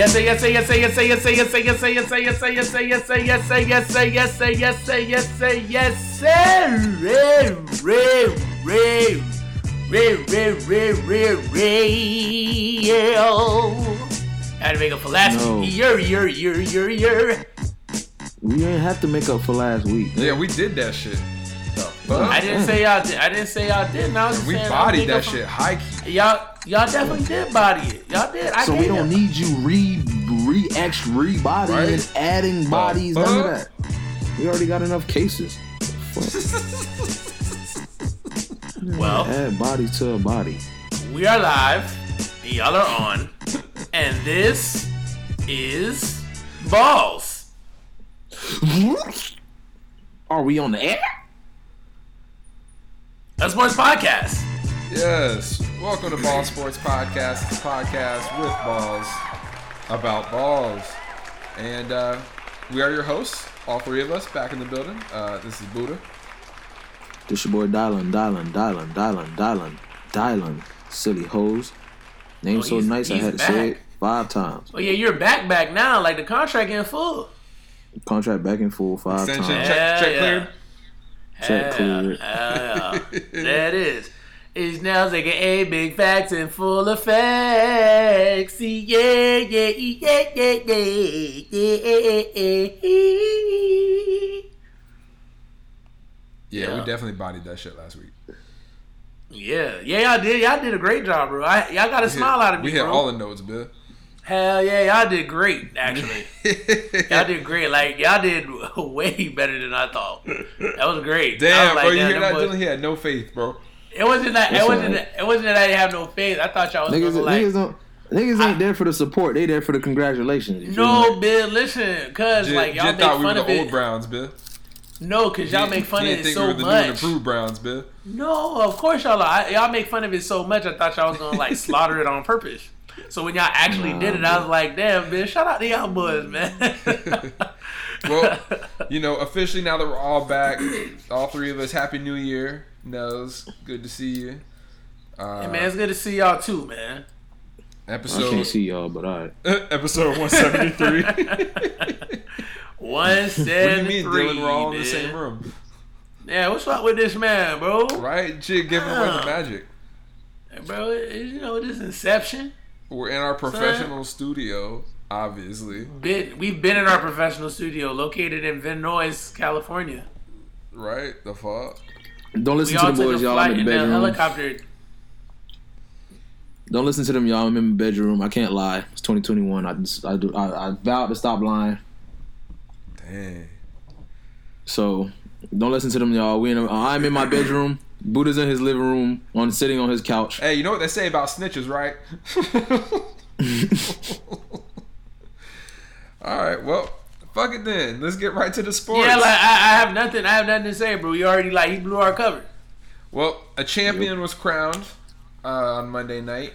Yes, say yes, say yes, say yes, say yes, say yes, say yes, say yes, say yes, say yes, say yes, say yes, say yes, say yes, say yes, say yes, say yes, say ray, ray, ray, ray, ray, ray, ray, ray. I had to make up for last No. week. Year, year, year, year, year. We didn't have to make up for last week. Yeah, we did that shit. The fuck? I didn't say y'all did. I didn't say y'all didn't. I was we saying bodied that up for- shit high key. Y'all, y'all definitely did body it. Y'all did. I So we don't them. need you re re extra rebodying, Right. adding bodies, none of that. We already got enough cases. Well, Add body to a body. we are live. and Y'all are on, and this is balls. Are we on the air? A sports podcast. Yes. Welcome to Ball Sports Podcast. It's a podcast with balls about balls. And uh, we are your hosts, all three of us, back in the building. Uh, this is Buddha. This your boy Dylan, Dylan, Dylan, Dylan, Dylan, Dylan. Silly hoes. Name Oh, so nice I he's had to say it five times. Oh yeah, you're back back now. Like the contract in full. Contract back in full five Extension times. check, Hell check yeah. cleared. Check cleared. Hell yeah. there it is. It's now taking a big facts and full effects. Yeah, yeah, yeah, yeah, yeah, yeah. Yeah, Yeah. we definitely bodied that shit last week. Yeah, yeah, y'all did. Y'all did a great job, bro. I, y'all got a We smile hit- out of me, We hit bro. all the notes, Bill. Hell yeah, y'all did great. Actually, y'all did great. Like y'all did way better than I thought. That was great. Damn, was like, bro, you damn, hear them that? boys- Dylan? He had no faith, bro. It wasn't that. It wasn't. That, it wasn't that I didn't have no faith. I thought y'all was Niggas, gonna like. niggas don't. Niggas ain't there for the support. They there for the congratulations. no, me? Bill. Listen, cause Jit, like y'all Jit make thought we were fun the of old. Browns, Bill. No, cause y'all He- make fun he of didn't it think so we were the new and much. improved Browns, Bill. No, of course y'all are. I- Y'all make fun of it so much. I thought y'all was gonna like slaughter it on purpose. So when y'all actually did it, I was like, damn, bitch, shout out to y'all boys, man. Well, you know, officially now that we're all back, all three of us, Happy New Year. Nels, good to see you. Uh, Hey, man, it's good to see y'all too, man. Episode. I episode can't see y'all, but alright. episode one seventy three. what One do you mean. Dylan? We're all in the same room, Yeah, what's up with this man, bro? right? Jit giving away the magic. Hey, bro, you know this Inception. We're in our professional studio, obviously, Been, we've been in our professional studio located in Vinoise, California. right? The fuck. Don't listen We to all the boys, y'all. I'm in in the a bedroom. helicopter. Don't listen to them, y'all. I'm in the bedroom. I can't lie. It's 2021. I just, I do, I, I vowed to stop lying. Dang. So don't listen to them, y'all. We in. A, I'm in my bedroom. Buddha's in his living room, on sitting on his couch. Hey, you know what they say about snitches, right? All right, well, fuck it then. Let's get right to the sports. Yeah, like I, I have nothing. I have nothing to say, bro. You already like he blew our cover. well, a champion was crowned uh, on Monday night.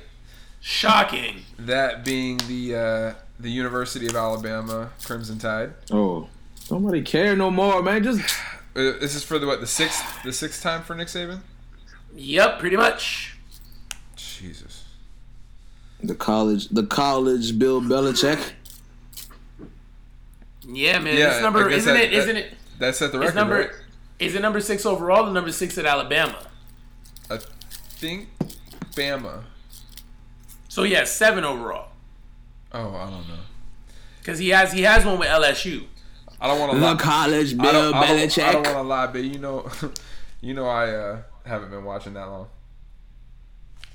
Shocking. That being the uh, the University of Alabama Crimson Tide. Oh, nobody care no more, man. Just Uh, this is for the what the sixth the sixth time for Nick Saban. Yep, pretty much. Jesus. the college, the college Bill Belichick. Yeah, man. Yeah, this number isn't that- it? that- Isn't it? That set the It's record, number. right? Is it number six overall or number six at Alabama? I think Bama. So yeah, seven overall. Oh, I don't know. Because he has he has one with LSU. I don't want to The lie. college I Bill don't, I don't, I don't want to lie, but you know, you know, I uh, haven't been watching that long.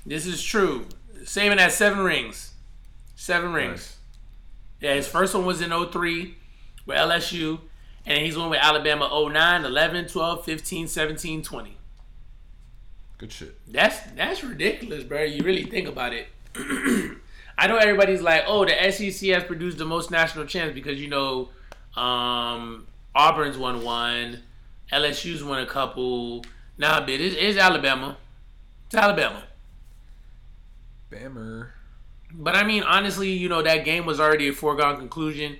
This is true. Saban has seven rings. Seven rings. Nice. Yeah, his first one was in 03 with LSU. And he's one with Alabama 09, 11, 12, 15, 17, 20. Good shit. That's that's ridiculous, bro. You really think about it. I know everybody's like, oh, the SEC has produced the most national champs because you know um, Auburn's won one, LSU's won a couple. Nah, but it's, it's Alabama. It's Alabama. Bammer. But I mean, honestly, you know that game was already a foregone conclusion.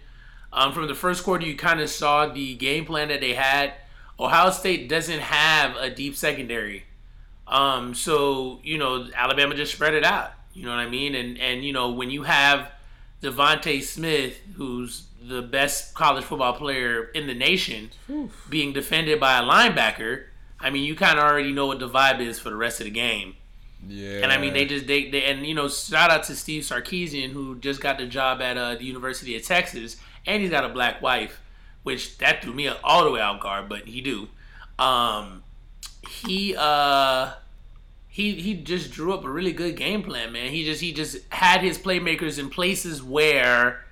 Um, from the first quarter, you kind of saw the game plan that they had. Ohio State doesn't have a deep secondary, um, so you know Alabama just spread it out. You know what I mean? And and you know when you have DeVonta Smith, who's the best college football player in the nation, being defended by a linebacker, I mean, you kind of already know what the vibe is for the rest of the game. Yeah. And I mean, they just they, they and you know, shout out to Steve Sarkisian who just got the job at uh, the University of Texas, and he's got a black wife, which that threw me all the way out guard, but he do. Um, he uh, he he just drew up a really good game plan, man. He just he just had his playmakers in places where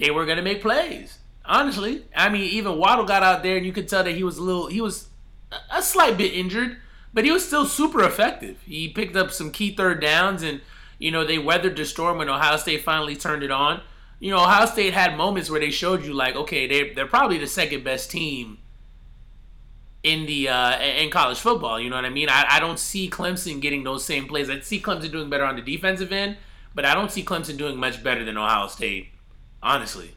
they were gonna make plays. Honestly, I mean, even Waddle got out there, and you could tell that he was a little he was a- slight bit injured, but he was still super effective. He picked up some key third downs, and you know they weathered the storm when Ohio State finally turned it on. You know, Ohio State had moments where they showed you like, okay, they they're probably the second best team in the uh, in college football. You know what I mean? I, I don't see Clemson getting those same plays. I see Clemson doing better on the defensive end, but I don't see Clemson doing much better than Ohio State, honestly.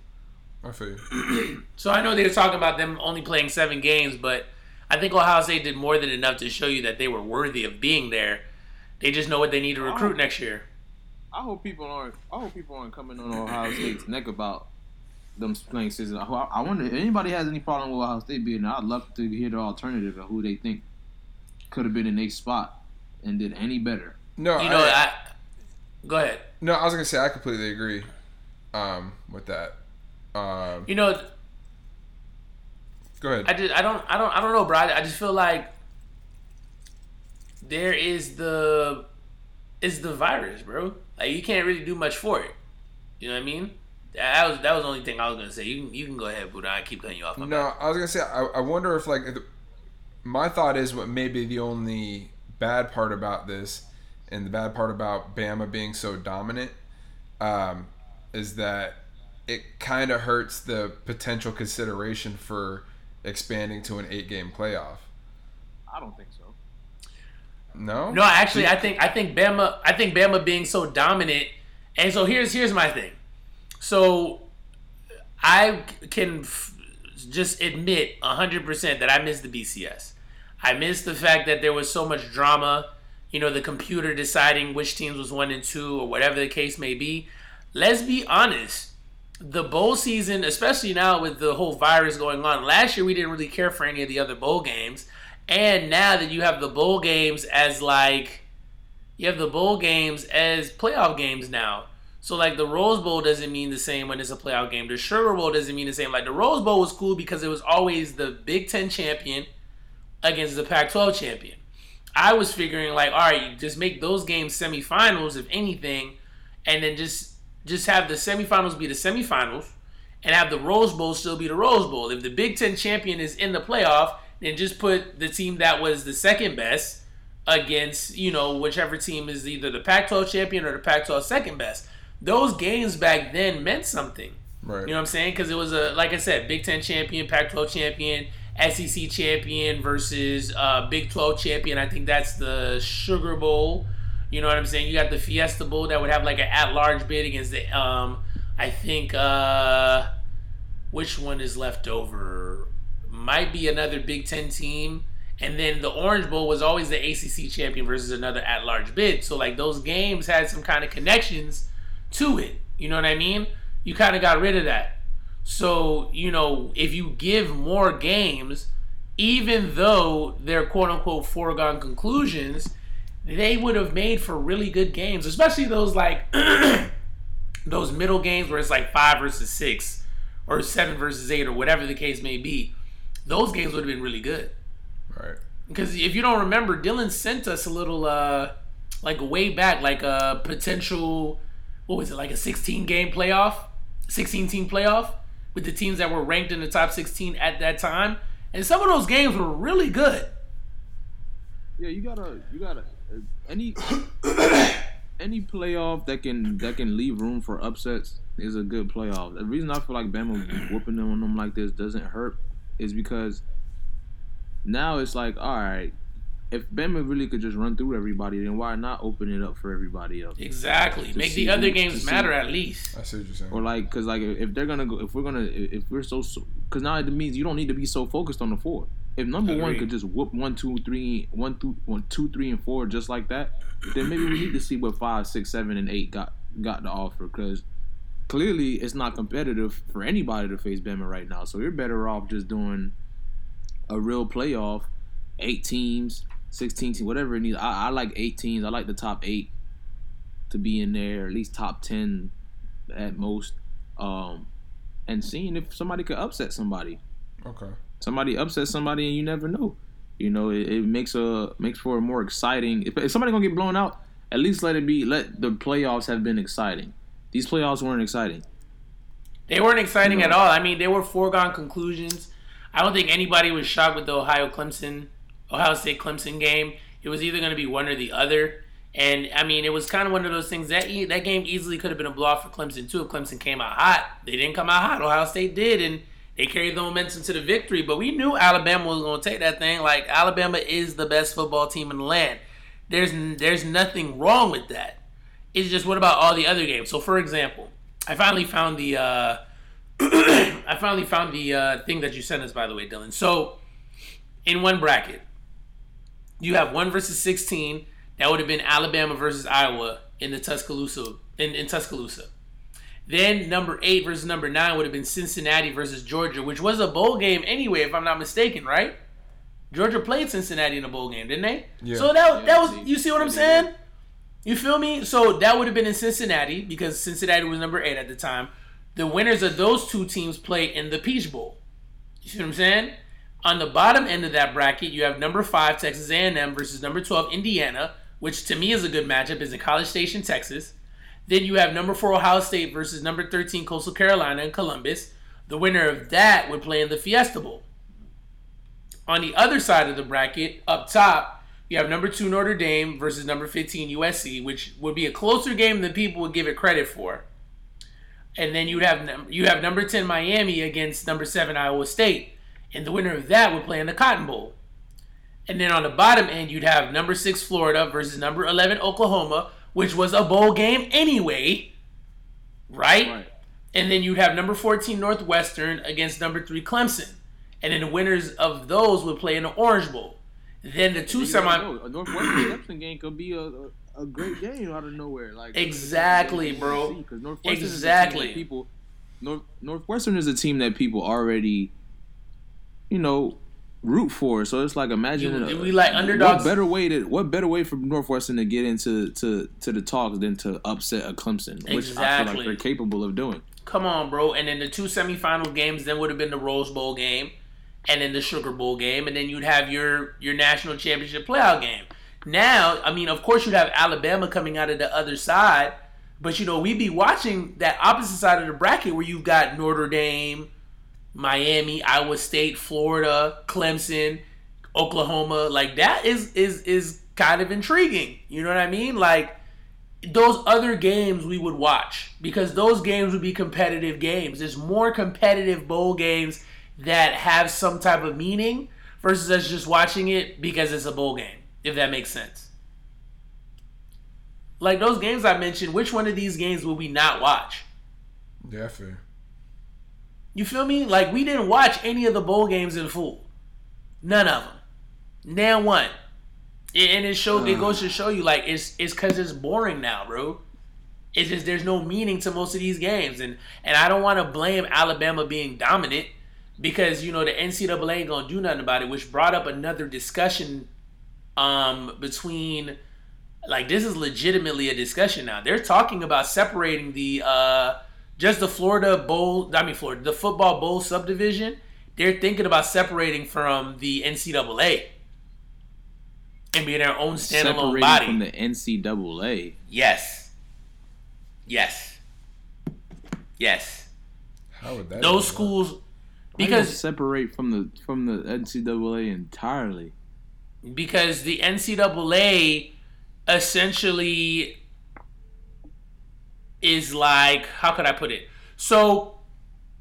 I feel you. So I know they were talking about them only playing seven games, but I think Ohio State did more than enough to show you that they were worthy of being there. They just know what they need to recruit next year. I hope people aren't. I hope people aren't coming on Ohio State's neck about them playing season. I, I wonder if anybody has any problem with Ohio State being there. I'd love to hear the alternative and who they think could have been in a spot and did any better. No, You know, I, I, go ahead. no, I was gonna say I completely agree um, with that. Um, You know, go ahead. I just I don't I don't I don't know, bro. I, I just feel like there is the is the virus, bro. Like you can't really do much for it. You know what I mean? That was that was the only thing I was gonna say. You can you can go ahead, Buddha. I keep cutting you off. No, I was gonna say I, I wonder if like if- my thought is what may be the only bad part about this, and the bad part about Bama being so dominant, um, is that it kind of hurts the potential consideration for expanding to an eight-game playoff. I don't think so. No, No, actually, I think I think Bama. I think Bama being so dominant, and so here's here's my thing. So I can f- just admit hundred percent that I missed the BCS. I missed the fact that there was so much drama. You know, the computer deciding which teams was one and two or whatever the case may be. Let's be honest. The bowl season, especially now with the whole virus going on, last year we didn't really care for any of the other bowl games. And now that you have the bowl games as like you have the bowl games as playoff games now. So like the Rose Bowl doesn't mean the same when it's a playoff game. The Sugar Bowl doesn't mean the same. Like the Rose Bowl was cool because it was always the Big Ten champion against the Pac-12 champion. I was figuring like, all right, just make those games semifinals if anything, and then just just have the semifinals be the semifinals, and have the Rose Bowl still be the Rose Bowl. If the Big Ten champion is in the playoff, then just put the team that was the second best against you know whichever team is either the Pac-12 champion or the Pac-12 second best. Those games back then meant something. right. You know what I'm saying? Because it was a like I said, Big Ten champion, Pac-12 champion, SEC champion versus uh, Big 12 champion. I think that's the Sugar Bowl. You know what I'm saying? You got the Fiesta Bowl that would have like an at-large bid against the um. I think uh, which one is left over? Might be another Big Ten team. And then the Orange Bowl was always the ACC champion versus another at-large bid. So like those games had some kind of connections to it. You know what I mean? You kind of got rid of that. So, you know, if you give more games, even though they're quote unquote foregone conclusions, they would have made for really good games, especially those like those middle games where it's like five versus six or seven versus eight or whatever the case may be. Those games would have been really good. right. Because if you don't remember, Dylan sent us a little, uh, like way back, like a potential, what was it, like a 16 game playoff, 16 team playoff with the teams that were ranked in the top 16 at that time. And some of those games were really good. Yeah, you gotta, you gotta, any, any playoff that can that can leave room for upsets is a good playoff. The reason I feel like Bama whooping them on them like this doesn't hurt is because now it's like, all right, if Bama really could just run through everybody, then why not open it up for everybody else? Exactly. To Make the other who- games to see- matter at least. I see what you're saying. Or like, cause like if they're gonna go, if we're gonna, if we're so, cause now it means you don't need to be so focused on the four. If number one could just whoop one, two, three, one, two, one, two, three, and four just like that, then maybe we need to see what five, six, seven, and eight got got to offer. Cause clearly it's not competitive for anybody to face Bama right now. So you're better off just doing a real playoff, eight teams, sixteen teams, whatever it needs. I, I like eight teams. I like the top eight to be in there, at least top ten at most. Um, and seeing if somebody could upset somebody. Okay. Somebody upsets somebody, and you never know. You know, it, it makes a makes for a more exciting. If, if somebody gonna get blown out, at least let it be. Let the playoffs have been exciting. These playoffs weren't exciting. They weren't exciting at all. I mean, they were foregone conclusions. I don't think anybody was shocked with the Ohio Clemson, Ohio State Clemson game. It was either going to be one or the other. And I mean, it was kind of one of those things that e- that game easily could have been a blowout for Clemson too if Clemson came out hot. They didn't come out hot. Ohio State did, and they carried the momentum to the victory. But we knew Alabama was going to take that thing. Like Alabama is the best football team in the land. There's there's nothing wrong with that. It's just what about all the other games? So for example, I finally found the uh, I finally found the uh, thing that you sent us by the way, Dylan. So in one bracket, you have one versus sixteen. That would have been Alabama versus Iowa in the Tuscaloosa in, in Tuscaloosa. Then number eight versus number nine would have been Cincinnati versus Georgia, which was a bowl game anyway, if I'm not mistaken, right? Georgia played Cincinnati in a bowl game, didn't they? Yeah. So that that was Yeah, you see what I'm saying? You feel me? So that would have been in Cincinnati because Cincinnati was number eight at the time. The winners of those two teams play in the Peach Bowl. You see what I'm saying? On the bottom end of that bracket, you have number five Texas A&M versus number 12 Indiana, which to me is a good matchup. Is in College Station, Texas. Then you have number four Ohio State versus number 13 Coastal Carolina in Columbus. The winner of that would play in the Fiesta Bowl. On the other side of the bracket, up top, you have number two Notre Dame versus number 15 USC, which would be a closer game than people would give it credit for. And then you'd have you have number 10 Miami against number seven Iowa State, and the winner of that would play in the Cotton Bowl. And then on the bottom end, you'd have number six Florida versus number 11 Oklahoma, which was a bowl game anyway, right? Right. And then you'd have number 14 Northwestern against number 3 Clemson. And then the winners of those would play in the Orange Bowl. Then the two semi know. A Northwestern Clemson game could be a, a, a great game out of nowhere. Like Exactly, bro. Because Northwestern Exactly. is a team that people North, Northwestern is a team that people already, you know, root for. So it's like imagine You- we uh, like underdogs. What better way to what better way for Northwestern to get into to to the talks than to upset a Clemson, which I feel like they're capable of doing. Come on, bro. And then the two semifinal games then would have been the Rose Bowl game and then the Sugar Bowl game. And then you'd have your, your national championship playoff game. Now, I mean, of course, you'd have Alabama coming out of the other side. But, you know, we'd be watching that opposite side of the bracket where you've got Notre Dame, Miami, Iowa State, Florida, Clemson, Oklahoma. Like, that is, is, is kind of intriguing. You know what I mean? Like, those other games we would watch because those games would be competitive games. There's more competitive bowl games that have some type of meaning versus us just watching it because it's a bowl game, if that makes sense. Like those games I mentioned, which one of these games will we not watch? Fair. You feel me? Like we didn't watch any of the bowl games in full. None of them. Now one. And it showed it goes to show you like it's it's cause it's boring now, bro. It's just there's no meaning to most of these games. And and I don't want to blame Alabama being dominant because you know the NCAA ain't gonna do nothing about it, which brought up another discussion um between like this is legitimately a discussion now. They're talking about separating the uh just the Florida Bowl, I mean Florida, the football bowl subdivision. They're thinking about separating from the NCAA and being their own standalone Separated body. from the NCAA. yes. Yes. Yes. How would that? Those even work? schools Why because separate from the from the NCAA entirely. because the NCAA essentially is like how could I put it? So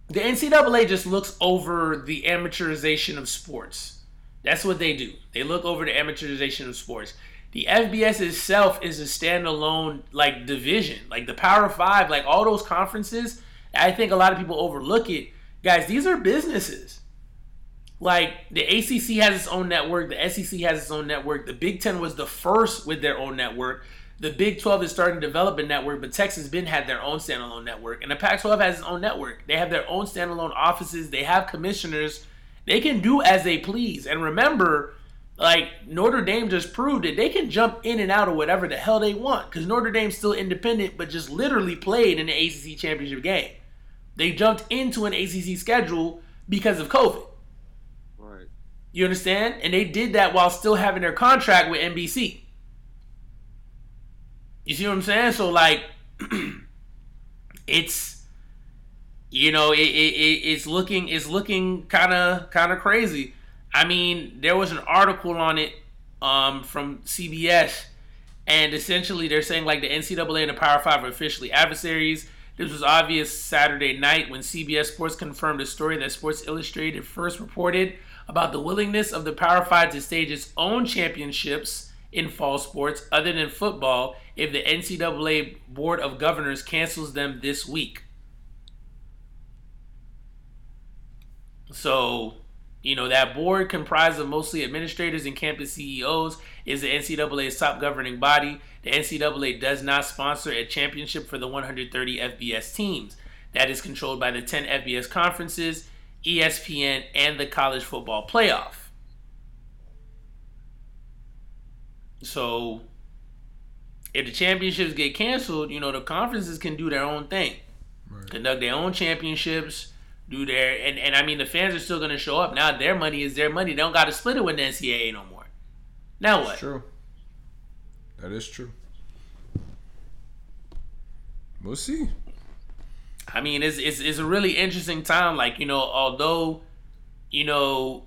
the NCAA just looks over the amateurization of sports. That's what they do. They look over the amateurization of sports. The FBS itself is a standalone like division, like the Power Five, like all those conferences. I think a lot of people overlook it. Guys, these are businesses. Like the ACC has its own network, the SEC has its own network. The Big Ten was the first with their own network. The Big 12 is starting to develop a network, but Texas been had their own standalone network, and the Pac-12 has its own network. They have their own standalone offices. They have commissioners. They can do as they please. And remember, like Notre Dame just proved it, they can jump in and out of whatever the hell they want because Notre Dame's still independent, but just literally played in the ACC championship game. They jumped into an ACC schedule because of COVID. Right. You understand? And they did that while still having their contract with NBC. You see what I'm saying? So like, it's you know it, it, it it's looking it's looking kind of kind of crazy. I mean, there was an article on it um, from CBS, and essentially they're saying like the NCAA and the Power Five are officially adversaries. This was obvious Saturday night when CBS Sports confirmed a story that Sports Illustrated first reported about the willingness of the Power Five to stage its own championships in fall sports other than football if the NCAA Board of Governors cancels them this week. So, you know, that board comprised of mostly administrators and campus CEOs is the NCAA's top governing body. The NCAA does not sponsor a championship for the 130 FBS teams. That is controlled by the 10 FBS conferences, ESPN, and the college football playoff. So, if the championships get canceled, you know, the conferences can do their own thing, Right. conduct their own championships, do their, and, and I mean, the fans are still going to show up. Now, their money is their money. They don't got to split it with the NCAA no more. Now what? True. That is true. We'll see. I mean, it's, it's it's a really interesting time. Like you know, although you know,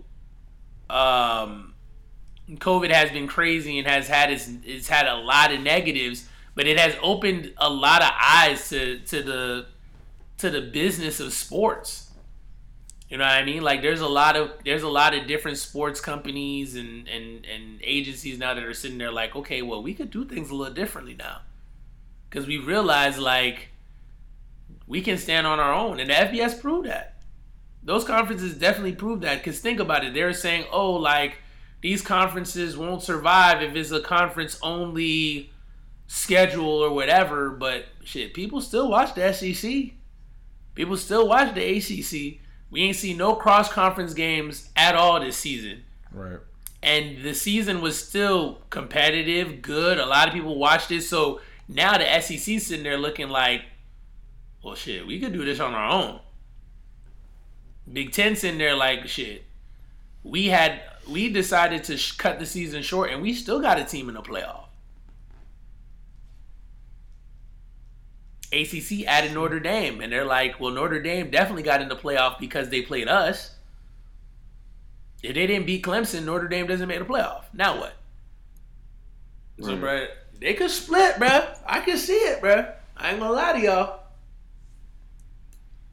um, COVID has been crazy and has had its it's had a lot of negatives, but it has opened a lot of eyes to to the to the business of sports. You know what I mean? Like there's a lot of there's a lot of different sports companies and and and agencies now that are sitting there like, okay, well, we could do things a little differently now, because we realize like we can stand on our own, and the FBS proved that. Those conferences definitely proved that. Because think about it, they're saying, oh, like these conferences won't survive if it's a conference only schedule or whatever. But shit, people still watch the SEC. People still watch the ACC. We ain't seen no cross conference games at all this season. Right. And the season was still competitive, good. A lot of people watched it. So now the SEC sitting there looking like, well, shit, we could do this on our own. Big Ten sitting there like, shit, we had we decided to sh- cut the season short, and we still got a team in the playoff. ACC added Notre Dame, and they're like, well, Notre Dame definitely got in the playoff because they played us. If they didn't beat Clemson, Notre Dame doesn't make the playoff. Now what? So, Right. bro, they could split, bro. I can see it, bro. I ain't gonna lie to y'all.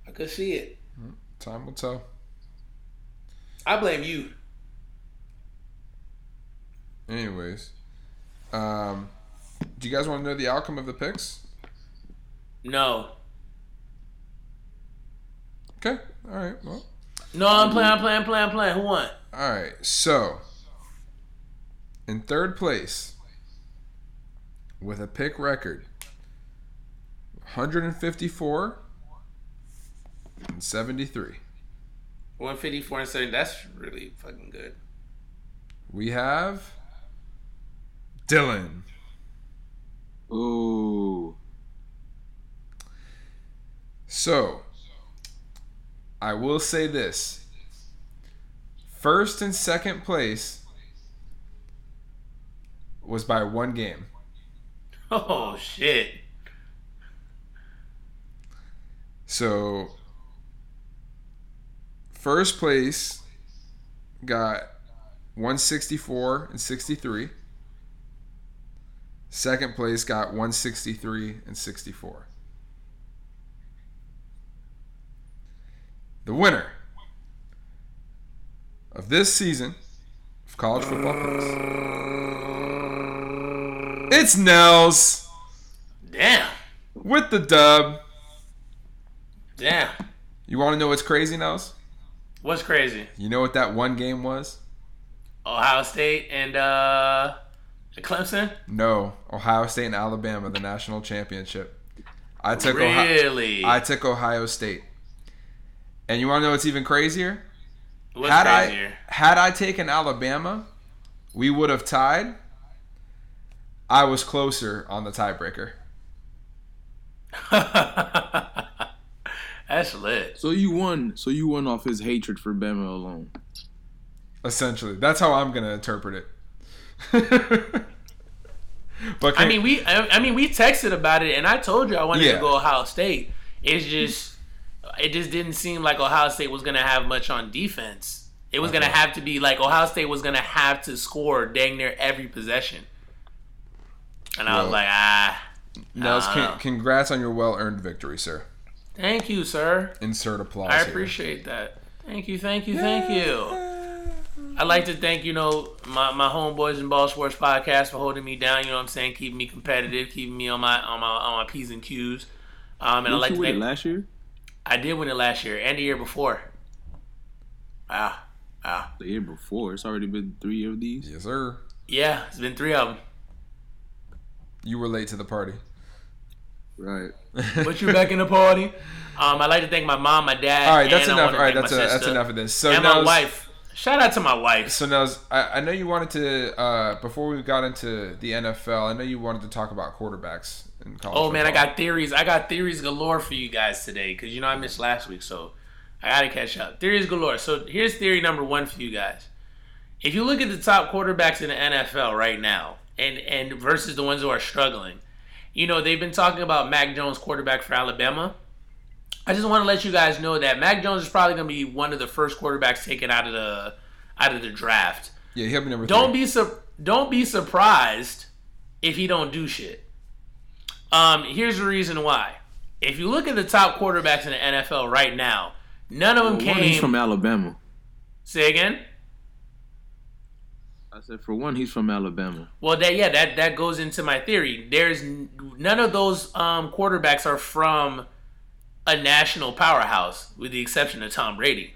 I could see it. Time will tell. I blame you. Anyways, um, do you guys want to know the outcome of the picks? No. Okay. All right. Well. No, I'm playing, I'm playing, I'm playing, I'm playing. Who won? All right. So, in third place, with a pick record, 154 and 73, 154 and 70. That's really fucking good. we have Dylan. Ooh. So, I will say this. First and second place was by one game. Oh, shit. So, first place got 164 and 63. Second place got 163 and 64. The winner of this season of college football picks. It's Nels Damn. with the dub. Damn. You want to know what's crazy, Nels? What's crazy? You know what that one game was? Ohio State and uh Clemson. No, Ohio State and Alabama, the national championship. I took Ohio, Really? I took Ohio State. And you want to know what's even crazier? What's had crazier? I had I taken Alabama, we would have tied. I was closer on the tiebreaker. That's lit. So you won. So you won off his hatred for Bama alone. Essentially, that's how I'm gonna interpret it. but I mean, we. I I mean, we texted about it, and I told you I wanted Yeah. to go Ohio State. It's just, it just didn't seem like Ohio State was gonna have much on defense. It was gonna have to be like Ohio State was gonna have to score dang near every possession. And I was like, ah, Nels, con- congrats on your well-earned victory, sir. thank you, sir. Insert applause. I here. appreciate that. Thank you, thank you, thank you. I'd like to thank, you know, my, my homeboys in Ball Sports Podcast for holding me down, you know what I'm saying, keeping me competitive, keeping me on my on my on my P's and Q's. Um and I'd Didn't like you to win it last year? I did win it last year and the year before. Wow. Wow. The year before. It's already been three of these. Yes, sir. Yeah, it's been three of them. You were late to the party. Right. But you back in the party. Um, I'd like to thank my mom, my dad. All right, that's and enough. All right, that's a, that's enough of this. So and my Nels, wife. Shout out to my wife. so now, I, I know you wanted to uh, before we got into the NFL. I know you wanted to talk about quarterbacks in college. Oh man, I got theories. I got theories galore for you guys today because you know I missed last week, so I gotta catch up. Theories galore. So here's theory number one for you guys. If you look at the top quarterbacks in the NFL right now, and and versus the ones who are struggling, you know they've been talking about Mac Jones, quarterback for Alabama. I just want to let you guys know that Mac Jones is probably gonna be one of the first quarterbacks taken out of the out of the draft. Yeah, he'll be number. Don't three. be su- don't be surprised if he don't do shit. Um, here's the reason why. If you look at the top quarterbacks in the NFL right now, none of them One, came. he's from Alabama. say again. I said for one, he's from Alabama. Well, that yeah, that that goes into my theory. There's none of those um, quarterbacks are from a national powerhouse, with the exception of Tom Brady.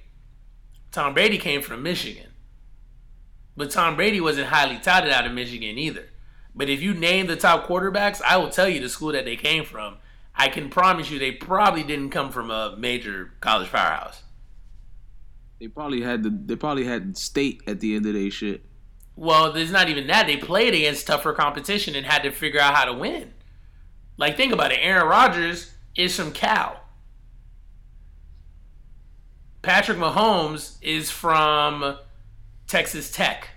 Tom Brady came from Michigan, but Tom Brady wasn't highly touted out of Michigan either. But if you name the top quarterbacks, I will tell you the school that they came from. I can promise you they probably didn't come from a major college powerhouse. They probably had the they probably had state at the end of their shit. Well, there's not even that. They played against tougher competition and had to figure out how to win. Like, think about it. Aaron Rodgers is from Cal. Patrick Mahomes is from Texas Tech.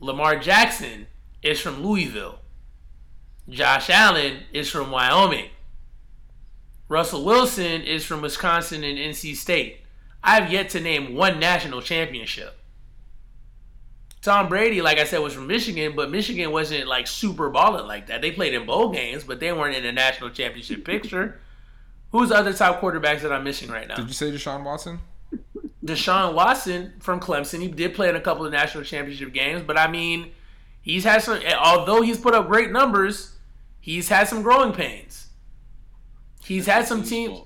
Lamar Jackson is from Louisville. Josh Allen is from Wyoming. Russell Wilson is from Wisconsin and NC State. I've yet to name one national championship. Tom Brady, like I said, was from Michigan, but Michigan wasn't like super balling like that. They played in bowl games, but they weren't in the national championship picture. Who's the other top quarterbacks that I'm missing right now? Did you say Deshaun Watson? Deshaun Watson from Clemson. He did play in a couple of national championship games, but I mean, he's had some. Eh, although he's put up great numbers, he's had some growing pains. He's had some teams. I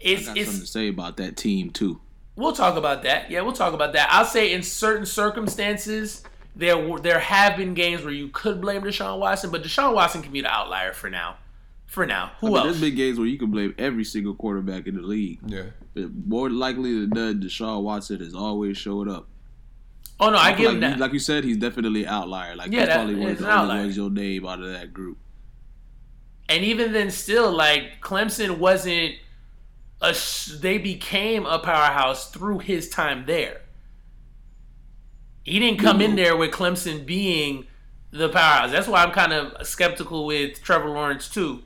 It's got something to say about that team too. We'll talk about that. Yeah, we'll talk about that. I'll say in certain circumstances, there were there have been games where you could blame Deshaun Watson, but Deshaun Watson can be the outlier for now. For now, I who mean, else? there's big games where you can blame every single quarterback in the league. Yeah. But more likely than not, Deshaun Watson has always showed up. oh no, I feel give him like, that. you, like you said, he's definitely an outlier. Like Yeah, he's that- probably one of the only outlier. ones you'll name out of that group. And even then, still, like Clemson wasn't a. sh- They became a powerhouse through his time there. He didn't come in mm-hmm. there with Clemson being the powerhouse. That's why I'm kind of skeptical with Trevor Lawrence too.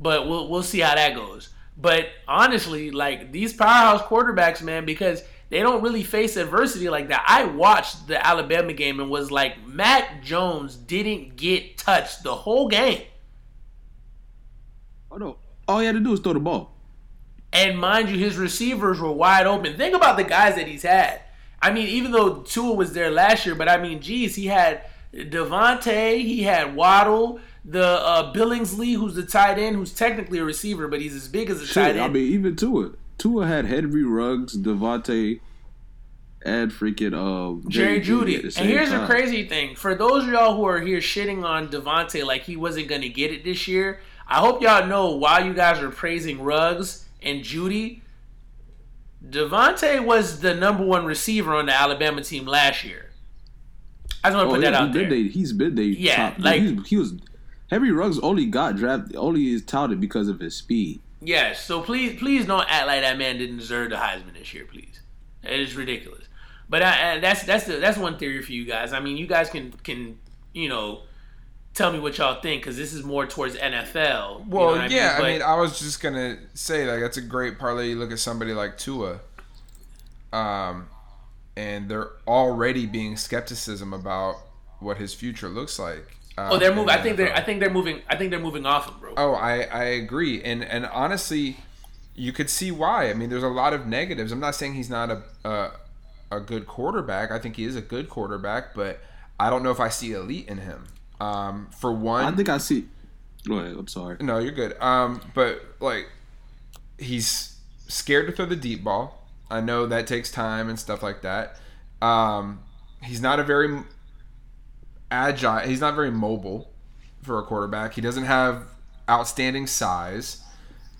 But we'll we'll see how that goes. But honestly, like these powerhouse quarterbacks, man, because they don't really face adversity like that. I watched the Alabama game and was like, Mac Jones didn't get touched the whole game. Oh no, all he had to do was throw the ball. And mind you, his receivers were wide open. Think about the guys that he's had. I mean, even though Tua was there last year, but I mean, geez, he had DeVonta, he had Waddle, the uh, Billingsley, who's the tight end, who's technically a receiver, but he's as big as a tight end. I mean, even Tua. Tua had Henry Ruggs, DeVonta. and freaking uh, Jerry Jeudy. the And here's the crazy thing: for those of y'all who are here shitting on DeVonta like he wasn't gonna get it this year, I hope y'all know why you guys are praising Ruggs and Jeudy, DeVonta was the number one receiver on the Alabama team last year. I just want to Oh, put that out he there. they, he's been they Yeah, top. like- he was Henry Ruggs only got drafted only is touted because of his speed. Yes, so please, please don't act like that man didn't deserve the Heisman this year, please. It is ridiculous. But I, I, that's that's the, that's one theory for you guys. I mean, you guys can can you know tell me what y'all think because this is more towards NFL. you know Well, yeah, I But- mean, I was just gonna say like that's a great parlay. You look at somebody like Tua, um, and they're already being skepticism about what his future looks like. Um, oh, they're moving. I think they're. I think they're moving. I think they're moving off him, bro. Oh, I I agree, and and honestly, you could see why. I mean, there's a lot of negatives. I'm not saying he's not a a, a good quarterback. I think he is a good quarterback, but I don't know if I see elite in him. Um, for one, I think I see. Go ahead. I'm sorry. no, you're good. Um, but like, he's scared to throw the deep ball. I know that takes time and stuff like that. Um, he's not a very agile. He's not very mobile for a quarterback. He doesn't have outstanding size.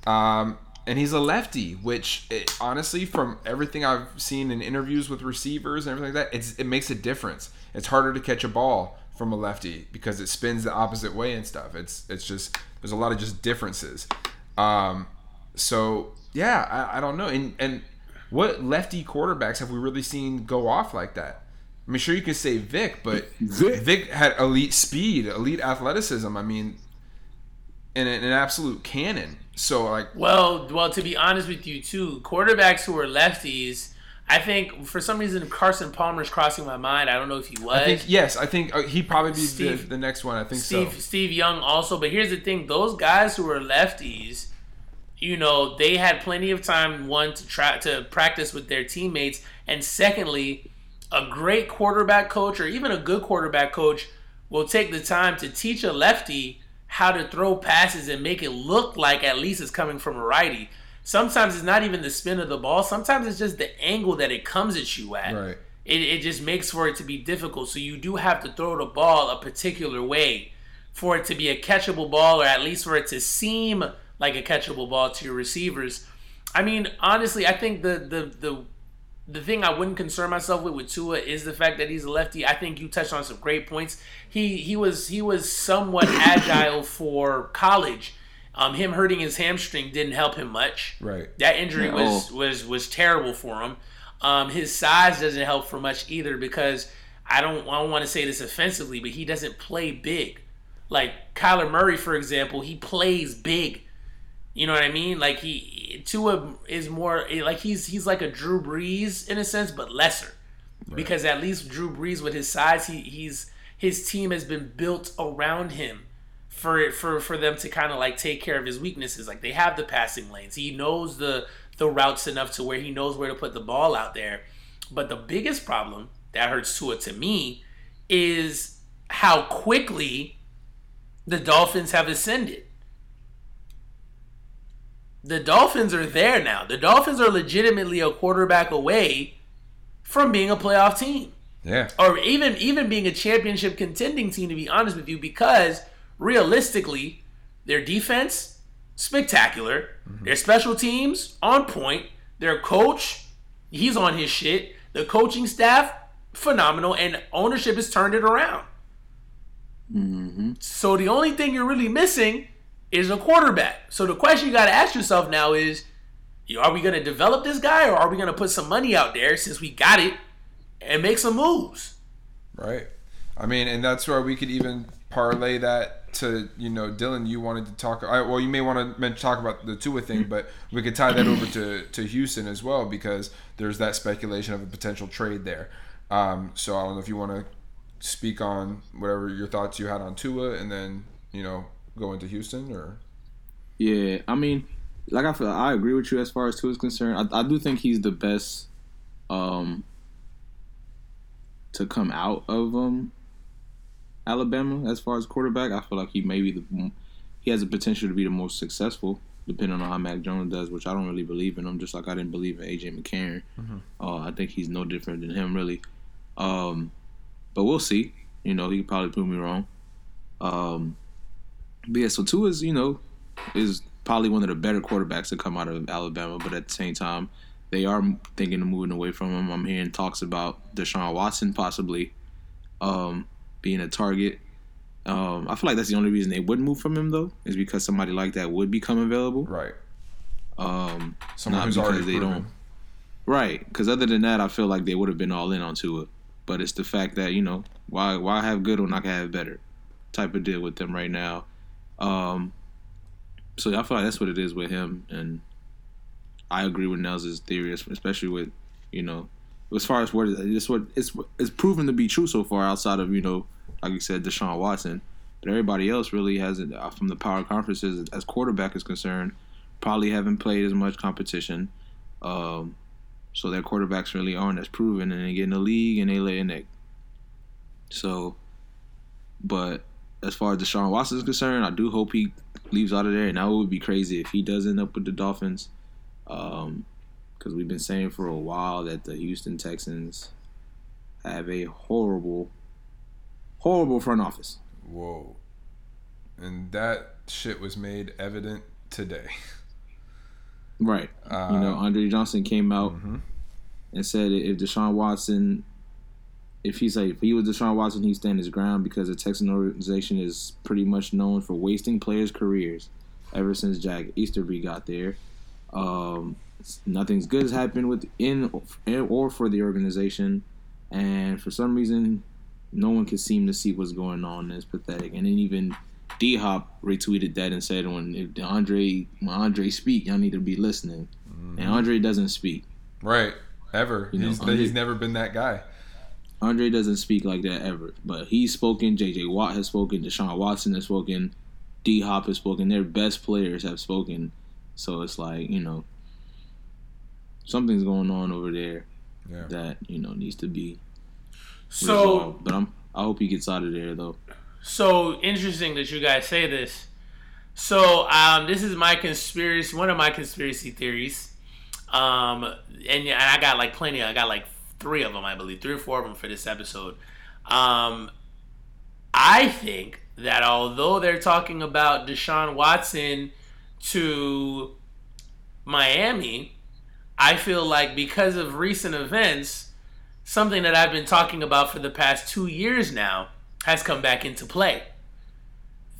Um, and he's a lefty, which it, honestly, from everything I've seen in interviews with receivers and everything like that, it makes a difference. It's harder to catch a ball from a lefty because it spins the opposite way and stuff. It's it's just there's a lot of just differences. Um, so yeah, I, I don't know. And and what lefty quarterbacks have we really seen go off like that? I mean, sure you can say Vic, but Vic. Vic had elite speed, elite athleticism. I mean, and an, an absolute cannon. So like, Well, well, to be honest with you, too, quarterbacks who are lefties. I think for some reason Carson Palmer's crossing my mind. I don't know if he was. I think yes, I think uh, he'd probably be the, Steve- the next one. I think Steve so. Steve Young also. But here's the thing: those guys who are lefties, you know, they had plenty of time one to try to practice with their teammates, and secondly, a great quarterback coach or even a good quarterback coach will take the time to teach a lefty how to throw passes and make it look like at least it's coming from a righty. Sometimes it's not even the spin of the ball. Sometimes it's just the angle that it comes at you at Right. it, it just makes for it to be difficult. So you do have to throw the ball a particular way for it to be a catchable ball, or at least for it to seem like a catchable ball to your receivers. I mean, honestly, I think the the the the thing I wouldn't concern myself with with Tua is the fact that he's a lefty. I think you touched on some great points. He he was he was somewhat agile for college. Um, him hurting his hamstring didn't help him much. Right. That injury Yeah, was oh. was was terrible for him. Um, his size doesn't help for much either because I don't I don't want to say this offensively, but he doesn't play big. Like Kyler Murray, for example, he plays big. You know what I mean? Like he Tua is more like he's he's like a Drew Brees in a sense, but lesser. Because at least Drew Brees with his size, he he's his team has been built around him for for for them to kind of like take care of his weaknesses. Like they have the passing lanes. He knows the the routes enough to where he knows where to put the ball out there. But the biggest problem that hurts Tua to me is how quickly the Dolphins have ascended. The Dolphins are there now. The Dolphins are legitimately a quarterback away from being a playoff team. Yeah. or even even being a championship contending team to be honest with you because realistically their defense spectacular. Their special teams on point. Their coach he's on his shit. The coaching staff phenomenal. And ownership has turned it around. Mm-hmm. so the only thing you're really missing is a quarterback so the question you got to ask yourself now is are we going to develop this guy or are we going to put some money out there since we got it and make some moves Right. I mean, and that's where we could even parlay that to you know, Dylan. You wanted to talk. I, well, you may want to talk about the Tua thing, but we could tie that over to to Houston as well because there's that speculation of a potential trade there. Um, so I don't know if you want to speak on whatever your thoughts you had on Tua, and then you know go to Houston or Yeah, I mean, like I feel, I agree with you as far as Tua is concerned. I, I do think he's the best um, to come out of um, Alabama as far as quarterback. I feel like he maybe the he has the potential to be the most successful depending on how Mac Jones does, which I don't really believe in him. Just like I didn't believe in AJ McCarron. Uh, I think he's no different than him, really. Um, but we'll see. You know, he could probably prove me wrong. Um, but yeah, so Tua is you know is probably one of the better quarterbacks to come out of Alabama, but at the same time, they are thinking of moving away from him. I'm hearing talks about Deshaun Watson possibly um, being a target. Um, I feel like that's the only reason they would move from him though, is because somebody like that would become available. Right. Um, Someone Not who's because already they proven. don't- right? Because other than that, I feel like they would have been all in on Tua. But it's the fact that you know why why have good when I can have better type of deal with them right now. Um, so I feel like that's what it is with him, and I agree with Nels' theory, especially with you know as far as what it's what it's it's proven to be true so far outside of you know like you said Deshaun Watson, but everybody else really hasn't uh, from the power conferences as quarterback is concerned probably haven't played as much competition. Um, so their quarterbacks really aren't as proven, and they get in the league and they lay an egg. So, but as far as Deshaun Watson is concerned, I do hope he leaves out of there, and that would be crazy if he does end up with the Dolphins. Um, because we've been saying for a while that the Houston Texans have a horrible, horrible front office. Whoa. And that shit was made evident today. Right. Uh, you know, Andre Johnson came out mhm. and said if Deshaun Watson, if he's like if he was Deshaun Watson, he'd stand his ground because the Texan organization is pretty much known for wasting players' careers ever since Jack Easterby got there. Um, nothing's good has happened within or for the organization, and for some reason, no one can seem to see what's going on. It's pathetic. And then even D Hop retweeted that and said, "When if Andre when Andre speak, y'all need to be listening." And Andre doesn't speak. Right. Ever. You know, he's, Andre- he's never been that guy. Andre doesn't speak like that ever. But he's spoken. J.J. Watt has spoken. Deshaun Watson has spoken. D Hop has spoken. Their best players have spoken. So it's like you know, something's going on over there Yeah. that you know needs to be So resolved. But I'm I hope he gets out of there though. So interesting that you guys say this. So um, this is my conspiracy, one of my conspiracy theories, um, and, and I got like plenty. I got like three of them, I believe, three or four of them for this episode. Um, I think that although they're talking about Deshaun Watson to Miami, I feel like because of recent events, something that I've been talking about for the past two years now has come back into play.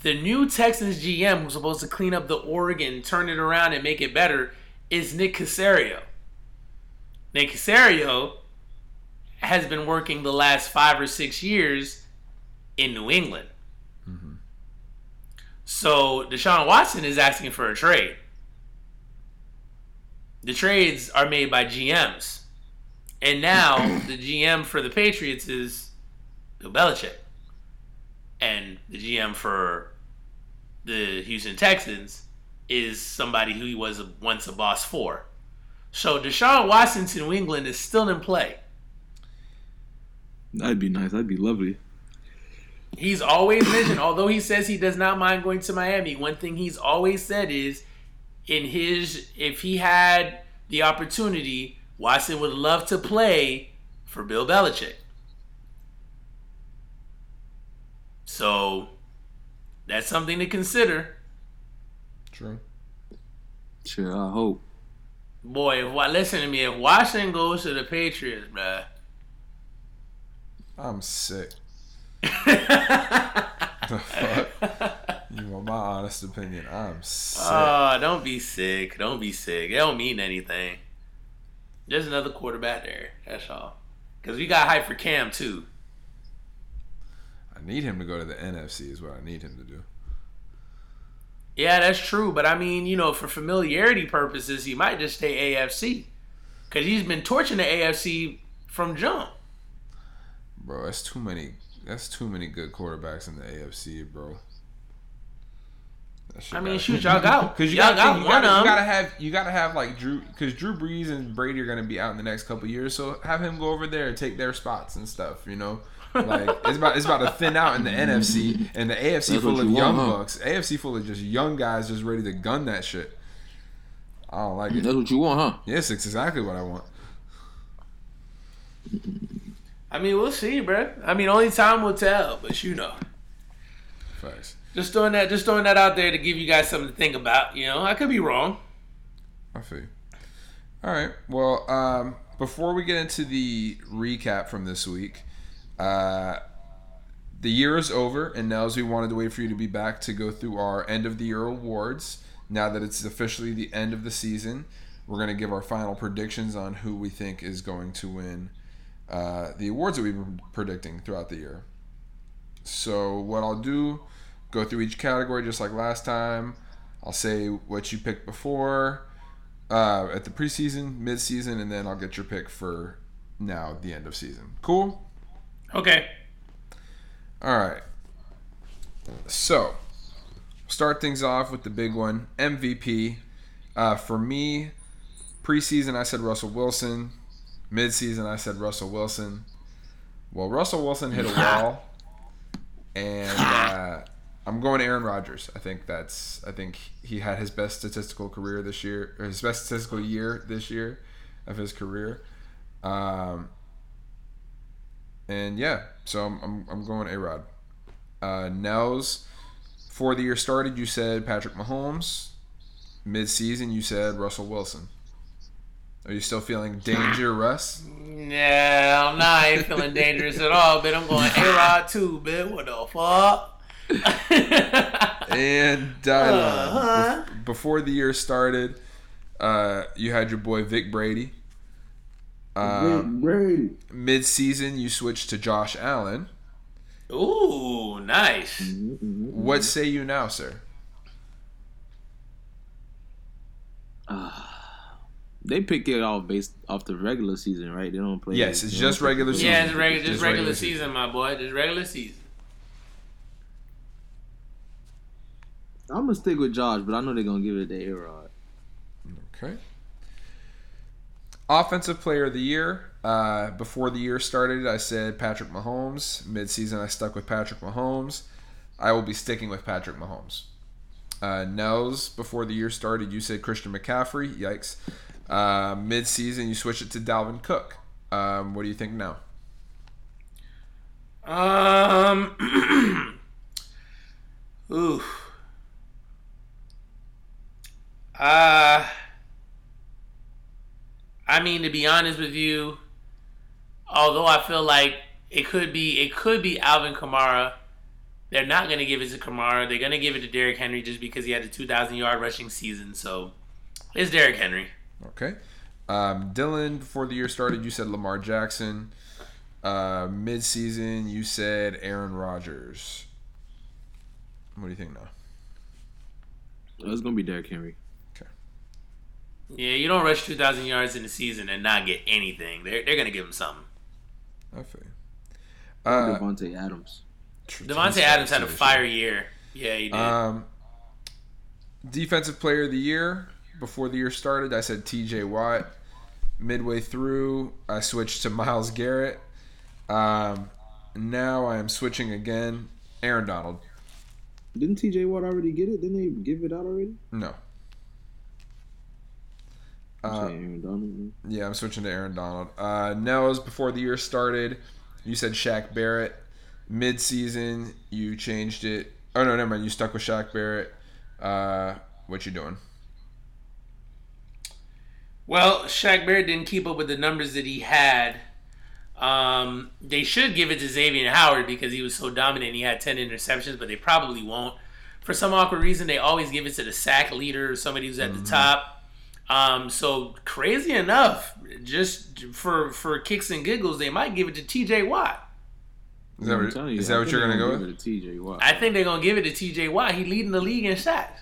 The new Texans GM, who's supposed to clean up the Oregon, turn it around, and make it better, is Nick Caserio. Nick Caserio has been working the last five or six years in New England. Mm-hmm. So Deshaun Watson is asking for a trade. The trades are made by GMs. And now the GM for the Patriots is Bill Belichick. And the GM for the Houston Texans is somebody who he was once a boss for. So Deshaun Watson to New England is still in play. That'd be nice. That'd be lovely. He's always mentioned, although he says he does not mind going to Miami, one thing he's always said is in his if he had the opportunity, Watson would love to play for Bill Belichick. So that's something to consider. True. Sure, I hope. Boy, if Wa- listen to me, if Washington goes to the Patriots, bruh. I'm sick. The fuck? You want my honest opinion? I'm sick. Oh, don't be sick. Don't be sick. It don't mean anything. There's another quarterback there. That's all. Because we got hype for Cam, too. I need him to go to the NFC. Is what I need him to do. Yeah, that's true. But I mean, you know, for familiarity purposes, he might just stay AFC. Because he's been torching the AFC from jump. Bro, that's too many. That's too many good quarterbacks in the AFC, bro. I mean, shoot, y'all got, Because you y'all gotta, got think, you, one gotta, of you 'em. gotta have you gotta have like Drew because Drew Brees and Brady are gonna be out in the next couple years, so have him go over there and take their spots and stuff. You know, like it's about it's about to thin out in the NFC and the AFC That's full of you young want, huh? bucks. AFC full of just young guys just ready to gun that shit. I don't like it. That's what you want, huh? Yes, it's exactly what I want. I mean, we'll see, bro. I mean, only time will tell. But you know, Facts. just throwing that, just throwing that out there to give you guys something to think about. You know, I could be wrong. I feel. you. All right. Well, um, before we get into the recap from this week, uh, the year is over, and Nels, we wanted to wait for you to be back to go through our end of the year awards. Now that it's officially the end of the season, we're going to give our final predictions on who we think is going to win uh, the awards that we've been predicting throughout the year. So, what I'll do, go through each category just like last time. I'll say what you picked before uh, at the preseason, mid-season, and then I'll get your pick for now, the end of season. Cool. Okay. All right. So, start things off with the big one MVP. Uh, for me, preseason, I said Russell Wilson. Midseason, I said Russell Wilson. Well, Russell Wilson hit a wall, and uh, I'm going Aaron Rodgers. I think that's. I think he had his best statistical career this year, or his best statistical year this year of his career. Um, and yeah, so I'm, I'm, I'm going A Rod. Uh, Nels, before the year started, you said Patrick Mahomes. Mid season, you said Russell Wilson. Are you still feeling danger, Russ? Yeah, I'm not. I ain't feeling dangerous at all, but I'm going A Rod too, man. What the fuck? And Dylan, Uh-huh. bef- before the year started, uh, you had your boy Vic Brady. Um, Brady. Mid season, you switched to Josh Allen. Ooh, nice. What say you now, sir? They pick it off based off the regular season, right? They don't play. Yes, it's just regular season. Yeah, it's regular, just, Just regular, regular season, season. my boy. Just regular season. I'm gonna stick with Josh, but I know they're gonna give it to A Rod. Okay. Offensive player of the year. Uh, before the year started, I said Patrick Mahomes. Mid-season, I stuck with Patrick Mahomes. I will be sticking with Patrick Mahomes. Uh, Nels, before the year started, you said Christian McCaffrey. Yikes. Uh, mid-season, you switch it to Dalvin Cook. Um, what do you think now? Um. ooh. Uh. I mean, to be honest with you, although I feel like it could be it could be Alvin Kamara, they're not going to give it to Kamara. They're going to give it to Derrick Henry just because he had a 2,000 yard rushing season. So it's Derrick Henry. Okay. Um, Dylan, before the year started, you said Lamar Jackson. Uh, mid-season, you said Aaron Rodgers. What do you think now? Oh, It's gonna be Derrick Henry. Okay. Yeah, you don't rush 2,000 yards in the season and not get anything. They're, they're going to give him something. I feel you. Uh, Davante Adams. Davante Adams had a fire year. Yeah, he did. Um, defensive player of the year. Before the year started, I said T.J. Watt. Midway through, I switched to Myles Garrett. Um, now I am switching again. Aaron Donald. Didn't T.J. Watt already get it? Didn't they give it out already? No. Uh, Aaron Donald. Yeah, I'm switching to Aaron Donald. Uh, Nels, before the year started, you said Shaq Barrett. Mid season, you changed it. Oh no, never mind. You stuck with Shaq Barrett. Uh, what you doing? Well, Shaq Barrett didn't keep up with the numbers that he had. Um, they should give it to Xavier Howard because he was so dominant. He had 10 interceptions, but they probably won't. For some awkward reason, they always give it to the sack leader or somebody who's at the top. Um, so crazy enough, just for for kicks and giggles, they might give it to T.J. Watt. Is that I'm what, telling you, is that what you're gonna go with? to T.J. Watt. I think they're gonna give it to T.J. Watt. He leading the league in sacks.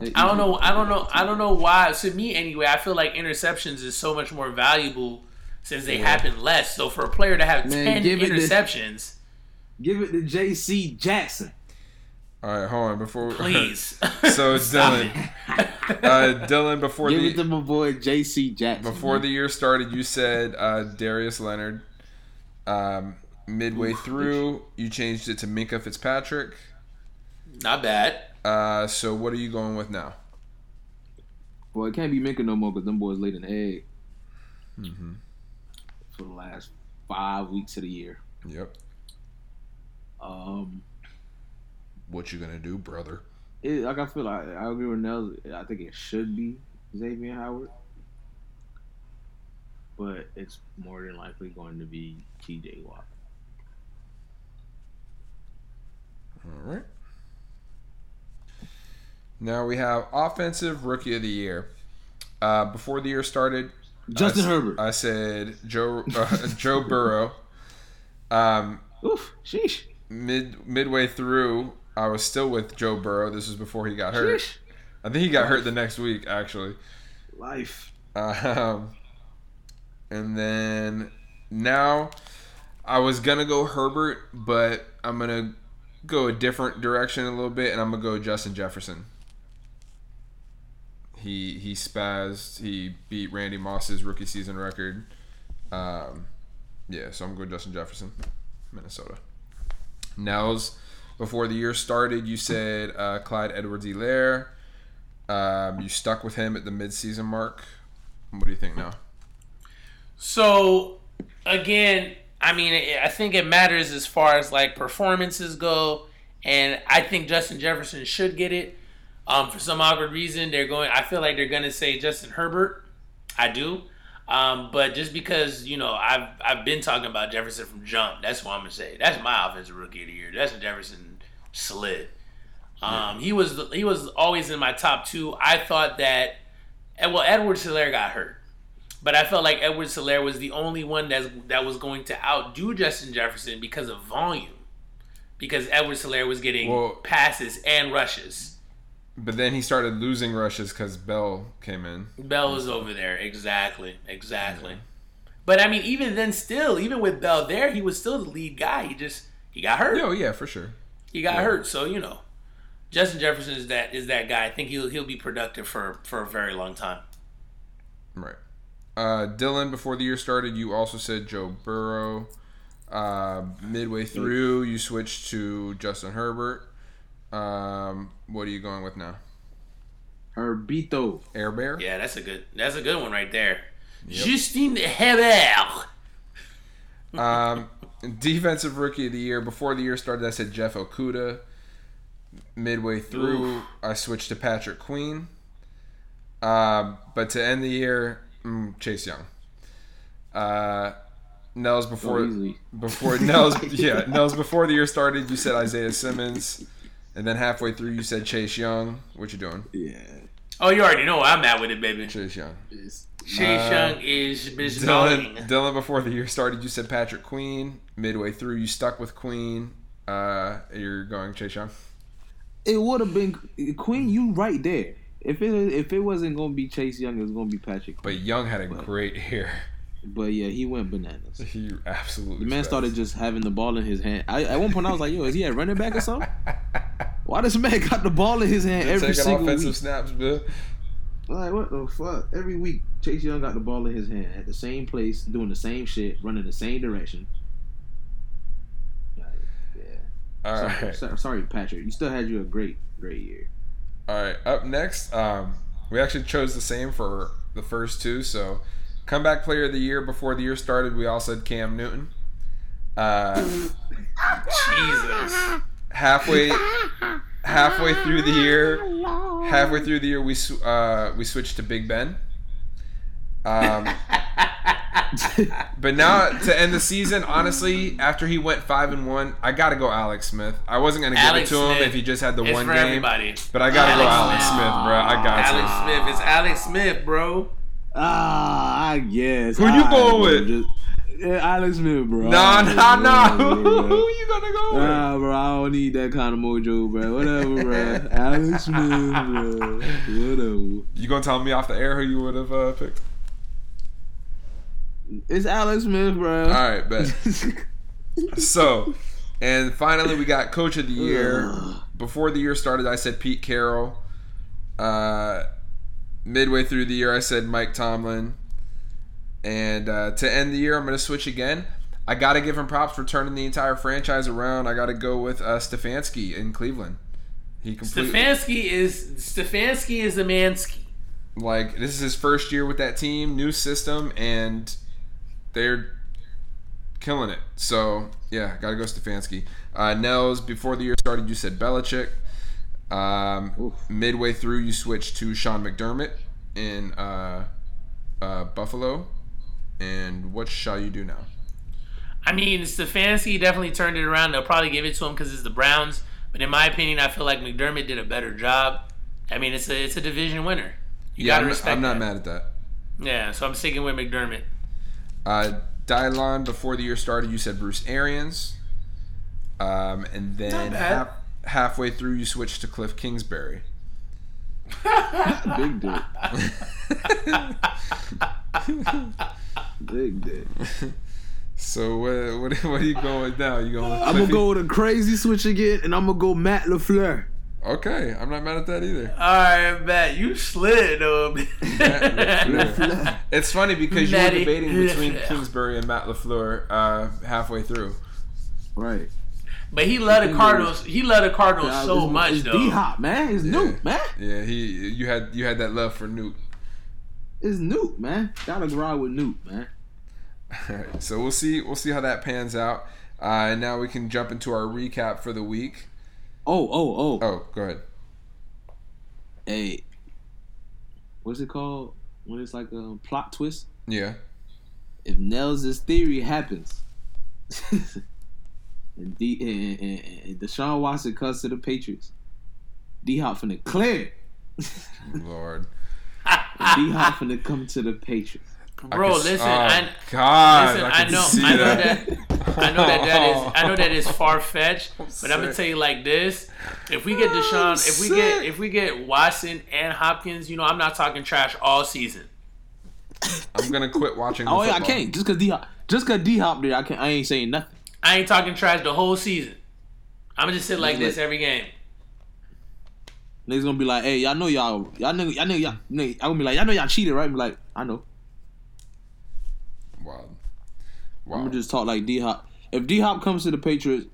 Hey, I don't know. I don't know. I don't know why. To me, anyway, I feel like interceptions is so much more valuable since they happen less. So for a player to have Man, ten give it to- interceptions, Give it to J.C. Jackson. All right, hold on. Before please. so Stop Dylan, uh, Dylan, before Give the it to my boy J.C. Jackson. before the year started, you said uh, Darius Leonard. Um, midway through, you changed it to Minkah Fitzpatrick. Not bad. Uh, so what are you going with now? Well, it can't be Minkah no more because them boys laid an egg Mm-hmm. for the last five weeks of the year. Yep. Um, What you gonna do, brother? it, like I feel like I agree with Nels. I think it should be Xavier Howard, but it's more than likely going to be T.J. Watt. All right. Now we have offensive rookie of the year. Uh, before the year started, Justin I, Herbert. I said Joe uh, Joe Burrow. Um, Oof, sheesh. mid midway through, I was still with Joe Burrow. This was before he got hurt. Sheesh. I think he got hurt the next week, actually. Life. Um, and then now I was gonna go Herbert, but I'm gonna go a different direction a little bit, and I'm gonna go Justin Jefferson. He he spazzed. He beat Randy Moss's rookie season record. Um, yeah, so I'm going Justin Jefferson, Minnesota. Nels, before the year started, you said uh, Clyde Edwards-Helaire. Um, you stuck with him at the midseason mark. What do you think now? So again, I mean, I think it matters as far as like performances go, and I think Justin Jefferson should get it. Um, for some awkward reason, they're going. I feel like they're going to say Justin Herbert. I do, um, but just because you know I've I've been talking about Jefferson from jump. That's what I'm gonna say. That's my offensive rookie of the year. Justin Jefferson slid. Um, He was he was always in my top two. I thought that, and well, Edward Helaire got hurt. But I felt like Edwards-Helaire was the only one that's, that was going to outdo Justin Jefferson because of volume. Because Edwards-Helaire was getting Well- passes and rushes. But then he started losing rushes because Bell came in. Bell was over there. Exactly. Exactly. But I mean, even then, still, even with Bell there, he was still the lead guy. He just he got hurt. Oh yeah, for sure. He got Yeah. hurt. So you know, Justin Jefferson is that is that guy. I think he'll he'll be productive for for a very long time. Right. Uh, Dylan, before the year started, you also said Joe Burrow. Uh, midway through, you switched to Justin Herbert. Um, what are you going with now? Herbito. Air Bear. Yeah, that's a good that's a good one right there. Justin Herbert. Um, defensive rookie of the year. Before the year started, I said Jeff Okudah. Midway through, I switched to Patrick Queen. Um, but to end the year, mm, Chase Young. Uh, Nels before So before Nels yeah Nels before the year started, you said Isaiah Simmons, and then halfway through you said Chase Young. What you doing? Yeah. Oh, you already know where I'm at with it, baby. Chase Young. Chase Uh, Young is bizarring. Dylan, Dylan, before the year started, you said Patrick Queen. Midway through, you stuck with Queen. Uh, you're going Chase Young. It would have been Queen. You right there. If it if it wasn't gonna be Chase Young, it was gonna be Patrick. Queen. But Young had a great year. But yeah, he went bananas. He absolutely. The man started just having the ball in his hand. I, at one point, I was like, "Yo, is he a running back or something? Why does man got the ball in his hand every single offensive week? snaps, Bill. Like what the fuck? Every week, Chase Young got the ball in his hand at the same place, doing the same shit, running the same direction. Like, yeah. All sorry, right, so- sorry, Patrick. You still had you a great, great year. all right. Up next, um, we actually chose the same for the first two. So, comeback player of the year before the year started, we all said Cam Newton. Uh, Jesus. halfway, halfway through the year, halfway through the year, we uh, we switched to Big Ben. Um, but now to end the season, honestly, after he went five and one, I gotta go Alex Smith. I wasn't gonna give Alex it to him Smith. if he just had the one game, everybody. but I gotta go Alex Alex Smith. Smith, bro. I got Alex to. Smith. It's Alex Smith, bro. Ah, I guess. Who you going with? just- yeah, Alex Smith, bro. Nah, nah, nah. bro, Who you gonna go with? Nah, bro, I don't need that kind of mojo, bro. Whatever, bro. Alex Smith, bro. Whatever. You gonna tell me off the air who you would have uh, picked? It's Alex Smith, bro. All right, bet. So, and finally, we got Coach of the Year. Before the year started, I said Pete Carroll. Uh, midway through the year, I said Mike Tomlin. And uh, to end the year, I'm going to switch again. I got to give him props for turning the entire franchise around. I got to go with uh, Stefanski in Cleveland. He completely. Stefanski is Stefanski is a Mansky. Like this is his first year with that team, new system, and they're killing it. So yeah, gotta go Stefanski. Uh, Nels, before the year started, you said Belichick. Um, midway through, you switch to Sean McDermott in uh, uh, Buffalo. And what shall you do now? I mean, Stefanski definitely turned it around. They'll probably give it to him because it's the Browns. But in my opinion, I feel like McDermott did a better job. I mean, it's a it's a division winner. You yeah, gotta I'm, respect I'm not that. mad at that. Yeah, so I'm sticking with McDermott. Uh, Dylan, before the year started, you said Bruce Arians. Um, and then Not bad. half, halfway through, you switch to Cliff Kingsbury. Big dick. Big dick. So what, what, what are you going with now? You going with I'm gonna go with a crazy switch again, and I'm gonna go Matt LaFleur. Okay, I'm not mad at that either. All right, Matt, you slid though. Matt LaFleur. it's funny because you were debating between Kingsbury and Matt LaFleur uh, halfway through. Right. But he loved the Cardinals. He loved the Cardinals so it's, much it's though. D Hop, man. It's Yeah. Nuke, man. Yeah, he you had you had that love for Nuke. It's Nuke, man. Gotta ride with Nuke, man. All right, so we'll see we'll see how that pans out. Uh, and now we can jump into our recap for the week. Oh, oh, oh. Oh, go ahead. Hey, what's it called? When it's like a plot twist. Yeah. If Nels' theory happens, and, D, and, and, and Deshaun Watson comes to the Patriots, D Hop finna clear. Lord. D Hop finna come to the Patriots. Bro, I can- listen, oh, I, God, listen, I, I, know, I know that. that, I know that that is, I know that is far fetched, but I'm gonna tell you like this: if we get Deshaun, if we get, if we get Watson and Hopkins, you know, I'm not talking trash all season. I'm gonna quit watching. Oh yeah, I can't just cause D Hop, just cause D Hop there, I can not I ain't saying nothing. I ain't talking trash the whole season. I'm gonna just sit like this every game. Niggas gonna be like, hey, y'all know y'all, y'all know, y'all know y'all, nigga, I'm gonna be like, y'all know y'all cheated, right? I'm like, I know. Wild. I'm gonna just talk like D Hop. If D Hop comes to the Patriots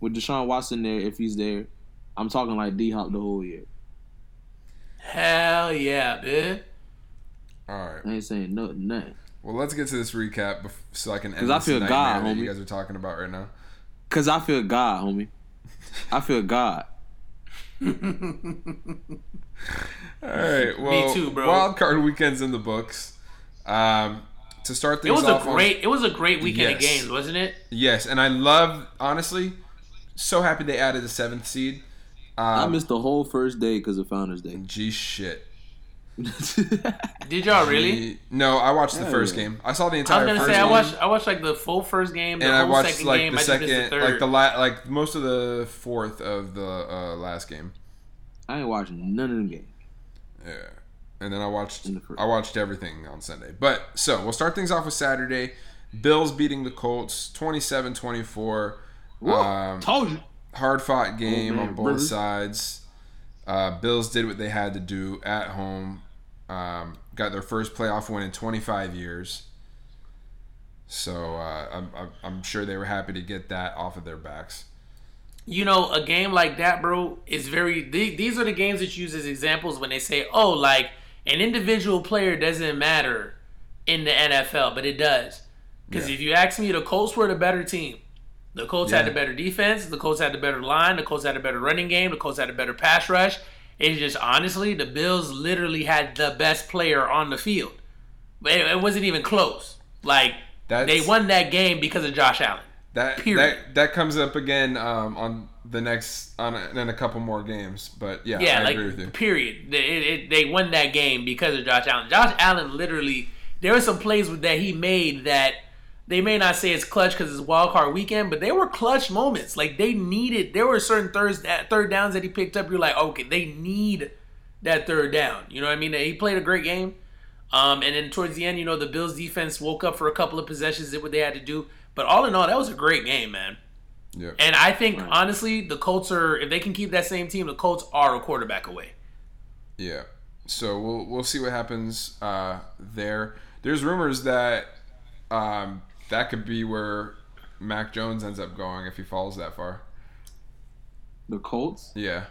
with Deshaun Watson there, if he's there, I'm talking like D Hop the whole year. Hell yeah, man. All right. I ain't saying nothing, nothing. Well, let's get to this recap so I can end 'Cause I this feel nightmare God, that you guys are talking about right now. Cause I feel God, homie. I feel God. All right. Well, Me too, bro. Wild card weekends in the books. Um, to start things It things was a off on- great, it was a great weekend of games, wasn't it? yes, and I love honestly. So happy they added the seventh seed. I Um, missed the whole first day because of Founders Day. Gee shit. Did y'all really? G- No, I watched the first yeah. game. I saw the entire. I was gonna first say I game, watched, I watched like the full first game, the and I watched second like game. the I just missed second, the third. like the la- like most of the fourth of the uh, last game. I ain't watching none of them games. Yeah. And then I watched In the first- I watched everything on Sunday. But so we'll start things off with Saturday. Bills beating the Colts 27-24. Whoa, Um, told you. hard fought game Oh, man, on both brother. sides. Uh, Bills did what they had to do at home. Um, got their first playoff win in 25 years. So uh, I'm, I'm, sure they were happy to get that off of their backs. you know, a game like that, bro, is very. the- These are the games that you use as examples when they say, "Oh, like an individual player doesn't matter in the NFL," but it does. Because Yeah. if you ask me, the Colts were the better team. The Colts had a better defense. The Colts had a better line. The Colts had a better running game. The Colts had a better pass rush. It's just honestly, the Bills literally had the best player on the field. But it, it wasn't even close. Like That's- they won that game because of Josh Allen. That Period. that that comes up again um, on the next on a, in a couple more games. But yeah, Yeah, I like agree with you. period. They, it, it- they won that game because of Josh Allen. Josh Allen literally, there were some plays that he made that they may not say it's clutch because it's wild card weekend, but they were clutch moments. Like they needed. There were certain thirds, third downs that he picked up. You're like, okay, they need that third down. You know what I mean? He played a great game. Um, and then towards the end, you know, the Bills defense woke up for a couple of possessions, did what they had to do. But all in all, that was a great game, man. Yeah. And I think honestly, the Colts are if they can keep that same team, the Colts are a quarterback away. Yeah. So we'll we'll see what happens uh, there. There's rumors that um, that could be where Mac Jones ends up going if he falls that far. The Colts. Yeah.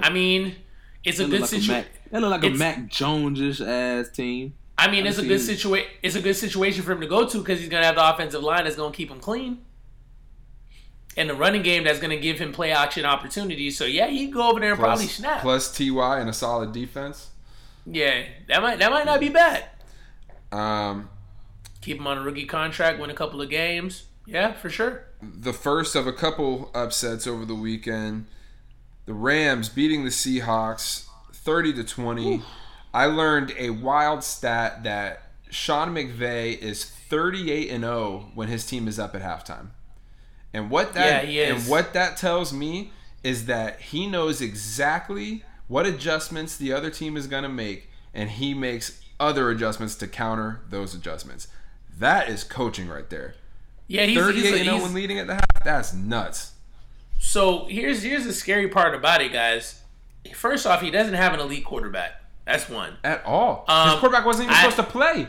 I mean, It's a good like situation. Mac, that look like a Mac Jones ass team. I mean, it's a I've good situation. It's a good situation for him to go to because he's gonna have the offensive line that's gonna keep him clean, and the running game that's gonna give him play action opportunities. So yeah, he can go over there and probably snap. plus Ty and a solid defense. yeah, that might that might not be bad. Um, Keep him on a rookie contract, win a couple of games. Yeah, for sure. the first of a couple upsets over the weekend. The Rams beating the Seahawks 30 to 20. I learned a wild stat that Sean McVay is 38 and 0 when his team is up at halftime. And what that Yeah, and what that tells me is that he knows exactly what adjustments the other team is going to make and he makes other adjustments to counter those adjustments. That is coaching right there. Yeah, he's, 38 he's, and 0 he's- when leading at the half. That's nuts. So here's here's the scary part about it, guys. First off, he doesn't have an elite quarterback. That's one. At all. Um, His quarterback wasn't even I- supposed to play.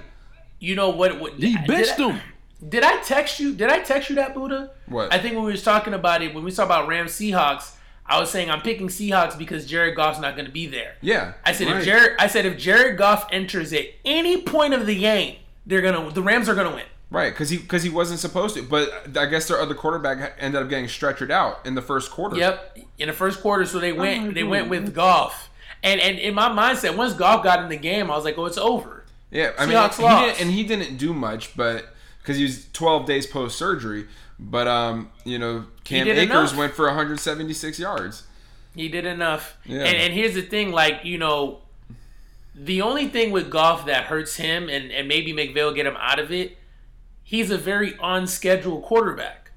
You know what? what He did benched I- him. Did I text you? Did I text you that Buddha? What? I think when we was talking about it, when we talked about Rams Seahawks, I was saying I'm picking Seahawks because Jared Goff's not going to be there. Yeah. I said Right. if Jared, I said if Jared Goff enters at any point of the game, they're gonna the Rams are gonna win. Right, because he because he wasn't supposed to. But I guess their other quarterback ended up getting stretchered out in the first quarter. Yep, in the first quarter, so they went my they God. went with Goff, and and in my mindset, once Goff got in the game, I was like, oh, it's over. Yeah, I Seahawks mean, he lost. didn't, and he didn't do much, but because he was 12 days post surgery. But um, you know, Cam did Akers enough. went for 176 yards. He did enough. Yeah. And, and here's the thing, like, you know, the only thing with Goff that hurts him and, and maybe McVay will get him out of it, he's a very on schedule quarterback.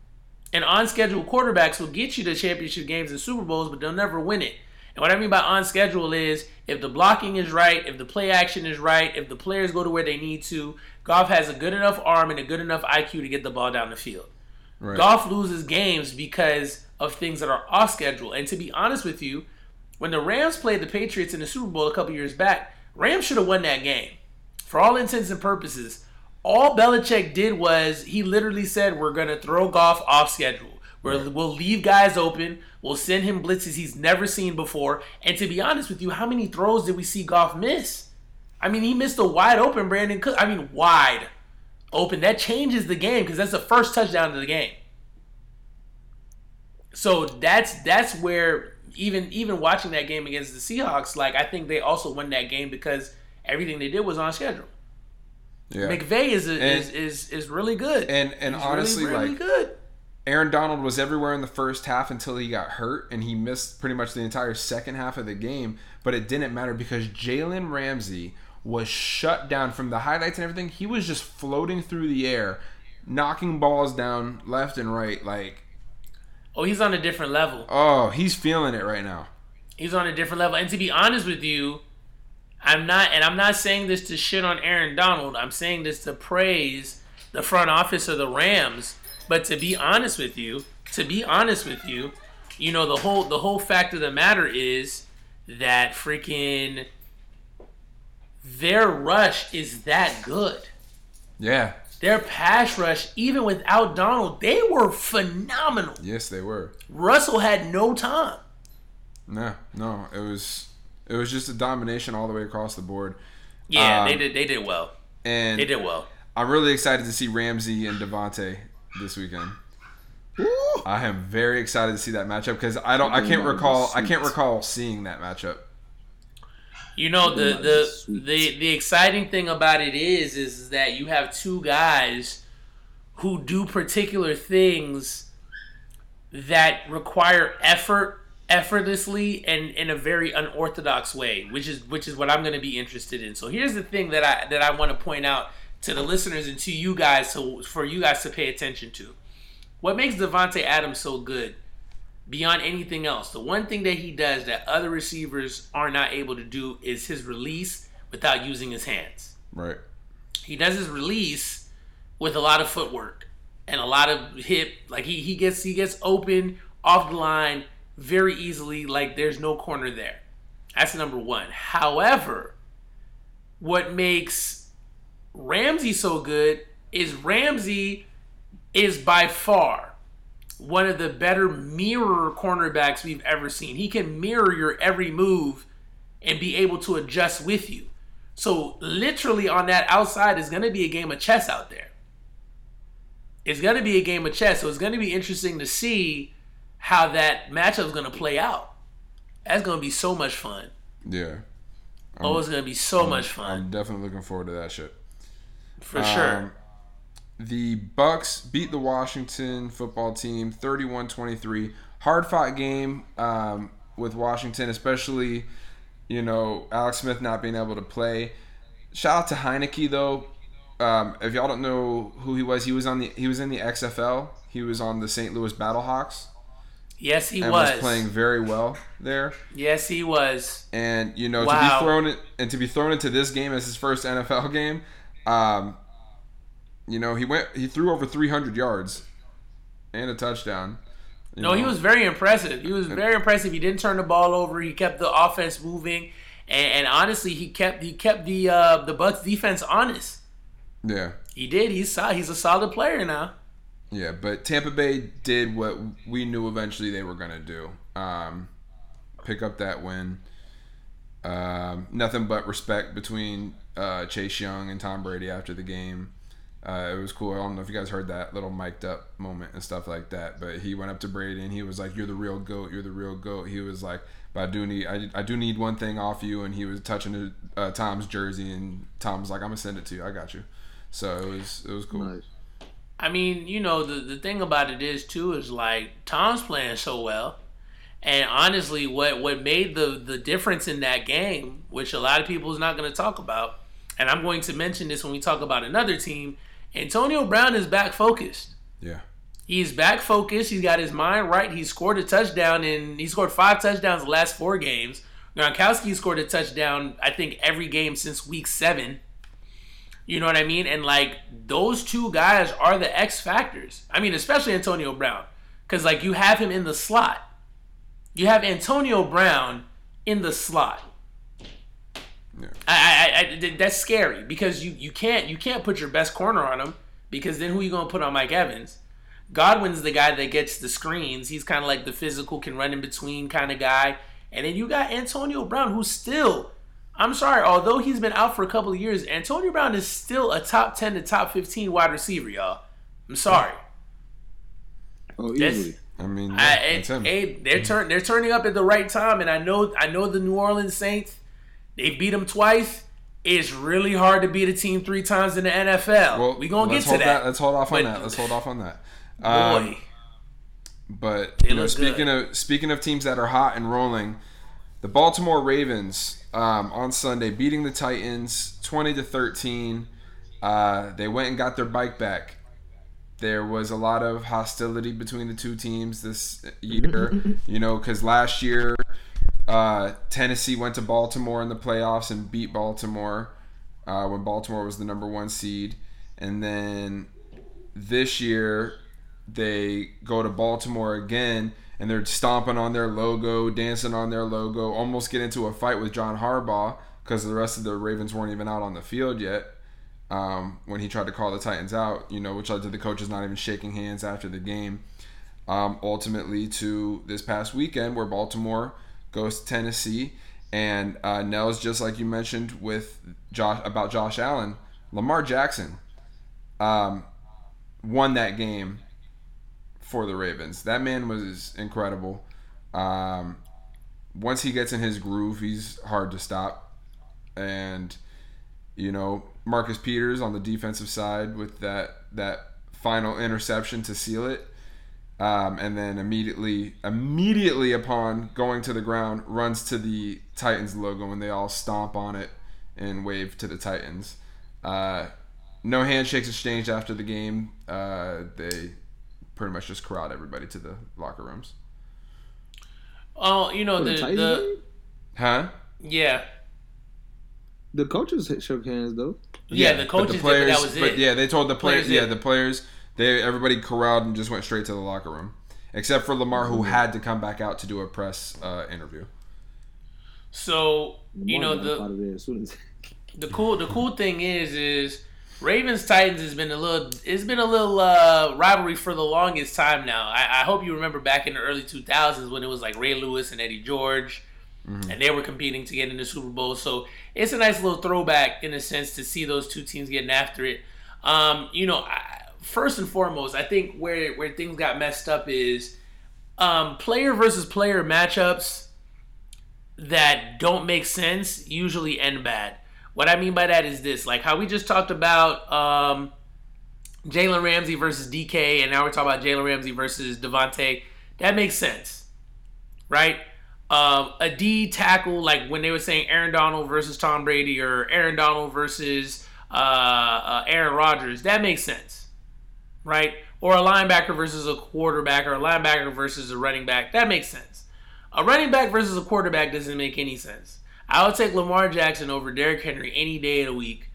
And on schedule quarterbacks will get you to championship games and Super Bowls, but they'll never win it. And what I mean by on schedule is if the blocking is right, if the play action is right, if the players go to where they need to, Goff has a good enough arm and a good enough IQ to get the ball down the field. Right. Goff loses games because of things that are off schedule. And to be honest with you, when the Rams played the Patriots in the Super Bowl a couple years back, Rams should have won that game. For all intents and purposes, all Belichick did was he literally said, "We're gonna throw Goff off schedule. We're, We'll leave guys open. We'll send him blitzes he's never seen before." And to be honest with you, how many throws did we see Goff miss? I mean, he missed a wide open Brandin Cook. I mean, wide open. That changes the game because that's the first touchdown of the game. So that's that's where even even watching that game against the Seahawks, like I think they also won that game because everything they did was on schedule. Yeah. McVay is a, And- is, is is really good. and and He's honestly, really, really like good. Aaron Donald was everywhere in the first half until he got hurt, and he missed pretty much the entire second half of the game. But it didn't matter because Jalen Ramsey was shut down from the highlights and everything. He was just floating through the air, knocking balls down left and right. Like, Oh, he's on a different level. oh, he's feeling it right now. He's on a different level. And to be honest with you, I'm not, and I'm not saying this to shit on Aaron Donald. I'm saying this to praise the front office of the Rams. But to be honest with you, to be honest with you, you know the whole the whole fact of the matter is that freaking their rush is that good. Yeah. Their pass rush, even without Donald, they were phenomenal. Yes, they were. Russell had no time. No, no, it was it was just a domination all the way across the board. Yeah, Um, they did. They did well. And They did well. I'm really excited to see Ramsey and Davante this weekend. I am very excited to see that matchup because I don't, I can't recall, I can't recall seeing that matchup. You know the the the the exciting thing about it is is that you have two guys who do particular things that require effort effortlessly and in a very unorthodox way, which is which is what I'm going to be interested in. So here's the thing that I that I want to point out to the listeners and to you guys so for you guys to pay attention to. What makes Davante Adams so good beyond anything else, the one thing that he does that other receivers are not able to do is his release without using his hands. Right. He does his release with a lot of footwork and a lot of hip. Like he, he gets he gets open off the line very easily. Like there's no corner there. That's number one. However, what makes Ramsey so good is Ramsey is by far one of the better mirror cornerbacks we've ever seen. He can mirror your every move and be able to adjust with you. So literally on that outside is going to be a game of chess out there. It's going to be a game of chess. So it's going to be interesting to see how that matchup is going to play out. That's going to be so much fun. Yeah. oh, it's going to be so much fun. I'm definitely looking forward to that shit. For sure. Um, The Bucks beat the Washington football team 31-23. Hard fought game um, with Washington, especially you know Alex Smith not being able to play. Shout out to Heinicke though. Um, if y'all don't know who he was, he was on the he was in the XFL. He was on the St. Louis Battlehawks yes, he and was. was playing very well there. Yes, he was. And you know to be thrown in, and to be thrown into this game as his first NFL game, um, you know he went he threw over 300 yards and a touchdown. You No, he was very impressive. He was very impressive. He didn't turn the ball over. He kept the offense moving, and, and honestly, he kept he kept the uh, the Bucks defense honest. yeah He did. He's so- he's a solid player now. yeah. But Tampa Bay did what we knew eventually they were gonna do. Um, pick up that win. Um, nothing but respect between uh, Chase Young and Tom Brady after the game. Uh, it was cool. I don't know if you guys heard that little mic'd up moment and stuff like that. But he went up to Brady and he was like, "You're the real goat. You're the real goat." He was like, "But I do need, I, I do need one thing off you." And he was touching uh, Tom's jersey, and Tom was like, "I'm gonna send it to you. I got you." So it was, it was cool. Nice. I mean, you know, the the thing about it is too is like Tom's playing so well. And honestly, what what made the the difference in that game, which a lot of people is not going to talk about, and I'm going to mention this when we talk about another team, Antonio Brown is back focused. Yeah, He's back focused. He's got his mind right. He scored a touchdown and he scored five touchdowns the last four games. Gronkowski scored a touchdown, I think, every game since week seven. You know what I mean? And like those two guys are the X factors. I mean, especially Antonio Brown, because like you have him in the slot. You have Antonio Brown in the slot. Yeah, I, I, I, that's scary because you, you can't you can't put your best corner on him because then who are you gonna put on Mike Evans? Godwin's the guy that gets the screens. He's kind of like the physical, can run in between kind of guy. And then you got Antonio Brown, who's still, I'm sorry, although he's been out for a couple of years, Antonio Brown is still a top 10 to top 15 wide receiver, y'all. I'm sorry. Oh, That's- I mean, I, yeah, it- that's him. hey, they're turn they're turning up at the right time, and I know I know the New Orleans Saints. They beat them twice. It's really hard to beat a team three times in the NFL. well, we gonna get let's to hold that. Let's hold off on But- that. Let's hold off on that. Boy, Um, But you know, speaking good. of speaking of teams that are hot and rolling, the Baltimore Ravens um, on Sunday beating the Titans twenty to thirteen. Uh, they went and got their bike back. There was a lot of hostility between the two teams this year, you know, because last year uh, Tennessee went to Baltimore in the playoffs and beat Baltimore uh, when Baltimore was the number one seed, and then this year they go to Baltimore again and they're stomping on their logo, dancing on their logo, almost get into a fight with John Harbaugh because the rest of the Ravens weren't even out on the field yet. Um, when he tried to call the Titans out, you know, which led to the coaches not even shaking hands after the game. Um, ultimately, to this past weekend where Baltimore goes to Tennessee, and uh, Nels, just like you mentioned with Josh about Josh Allen, Lamar Jackson um, won that game for the Ravens. That man was incredible. Um, once he gets in his groove, he's hard to stop. And you know, Marcus Peters on the defensive side with that that final interception to seal it. Um, and then immediately, immediately upon going to the ground, runs to the Titans logo, and they all stomp on it and wave to the Titans. Uh, no handshakes exchanged after the game. Uh, they pretty much just corralled everybody to the locker rooms. oh, you know For the the the? Huh? yeah The coaches shook hands though. yeah, the but coaches did, players, but that was but it. yeah, they told the players. Players yeah, did. the players. They everybody corralled and just went straight to the locker room, except for Lamar, Mm-hmm. who had to come back out to do a press uh, interview. So you know the out of there as soon as the cool the cool thing is is Ravens Titans has been a little it's been a little uh, rivalry for the longest time now. I, I hope you remember back in the early 2000s when it was like Ray Lewis and Eddie George. and they were competing to get in the Super Bowl. So it's a nice little throwback in a sense to see those two teams getting after it. Um, you know, I, first and foremost, I think where where things got messed up is um, player versus player matchups that don't make sense usually end bad. What I mean by that is this, like how we just talked about um, Jalen Ramsey versus DK, and now we're talking about Jalen Ramsey versus Davante. That makes sense, right? Um, a D tackle, like when they were saying Aaron Donald versus Tom Brady or Aaron Donald versus uh, uh, Aaron Rodgers, that makes sense, right? Or a linebacker versus a quarterback or a linebacker versus a running back, that makes sense. A running back versus a quarterback doesn't make any sense. I would take Lamar Jackson over Derrick Henry any day of the week.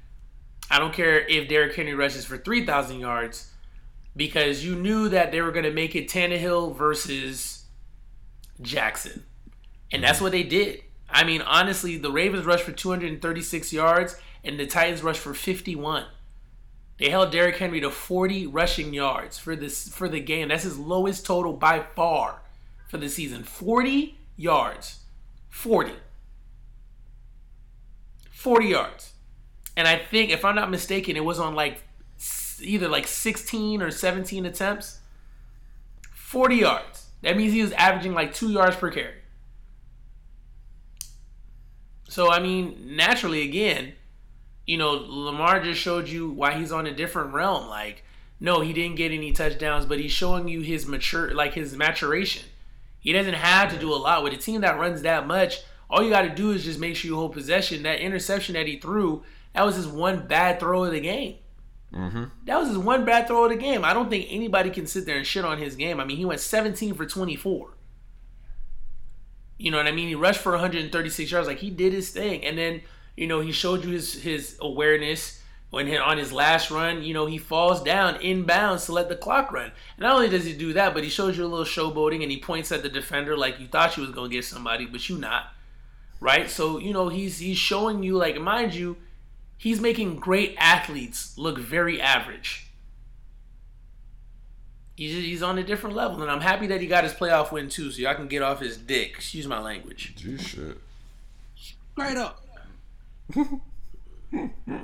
I don't care if Derrick Henry rushes for 3,000 yards because you knew that they were going to make it Tannehill versus Jackson. And that's mm-hmm. what they did. I mean, honestly, the Ravens rushed for 236 yards and the Titans rushed for 51. They held Derrick Henry to 40 rushing yards for this for the game. That's his lowest total by far for the season. 40 yards. 40. 40 yards. And I think, if I'm not mistaken, it was on like either like 16 or 17 attempts. 40 yards. That means he was averaging like two yards per carry. So, I mean, naturally, again, you know, Lamar just showed you why he's on a different realm. Like, no, he didn't get any touchdowns, but he's showing you his mature, like his maturation. He doesn't have to do a lot with a team that runs that much. All you got to do is just make sure you hold possession. That interception that he threw, that was his one bad throw of the game. Mm-hmm. That was his one bad throw of the game. I don't think anybody can sit there and shit on his game. I mean, he went 17 for 24. You know what I mean? He rushed for 136 yards. Like he did his thing, and then you know he showed you his his awareness when he, on his last run. You know he falls down inbounds to let the clock run. And not only does he do that, but he shows you a little showboating and he points at the defender like you thought you was gonna get somebody, but you not. Right? So you know he's he's showing you like mind you, he's making great athletes look very average. He's, he's on a different level, and I'm happy that he got his playoff win too, so y'all can get off his dick. Excuse my language. Gee shit. Straight up.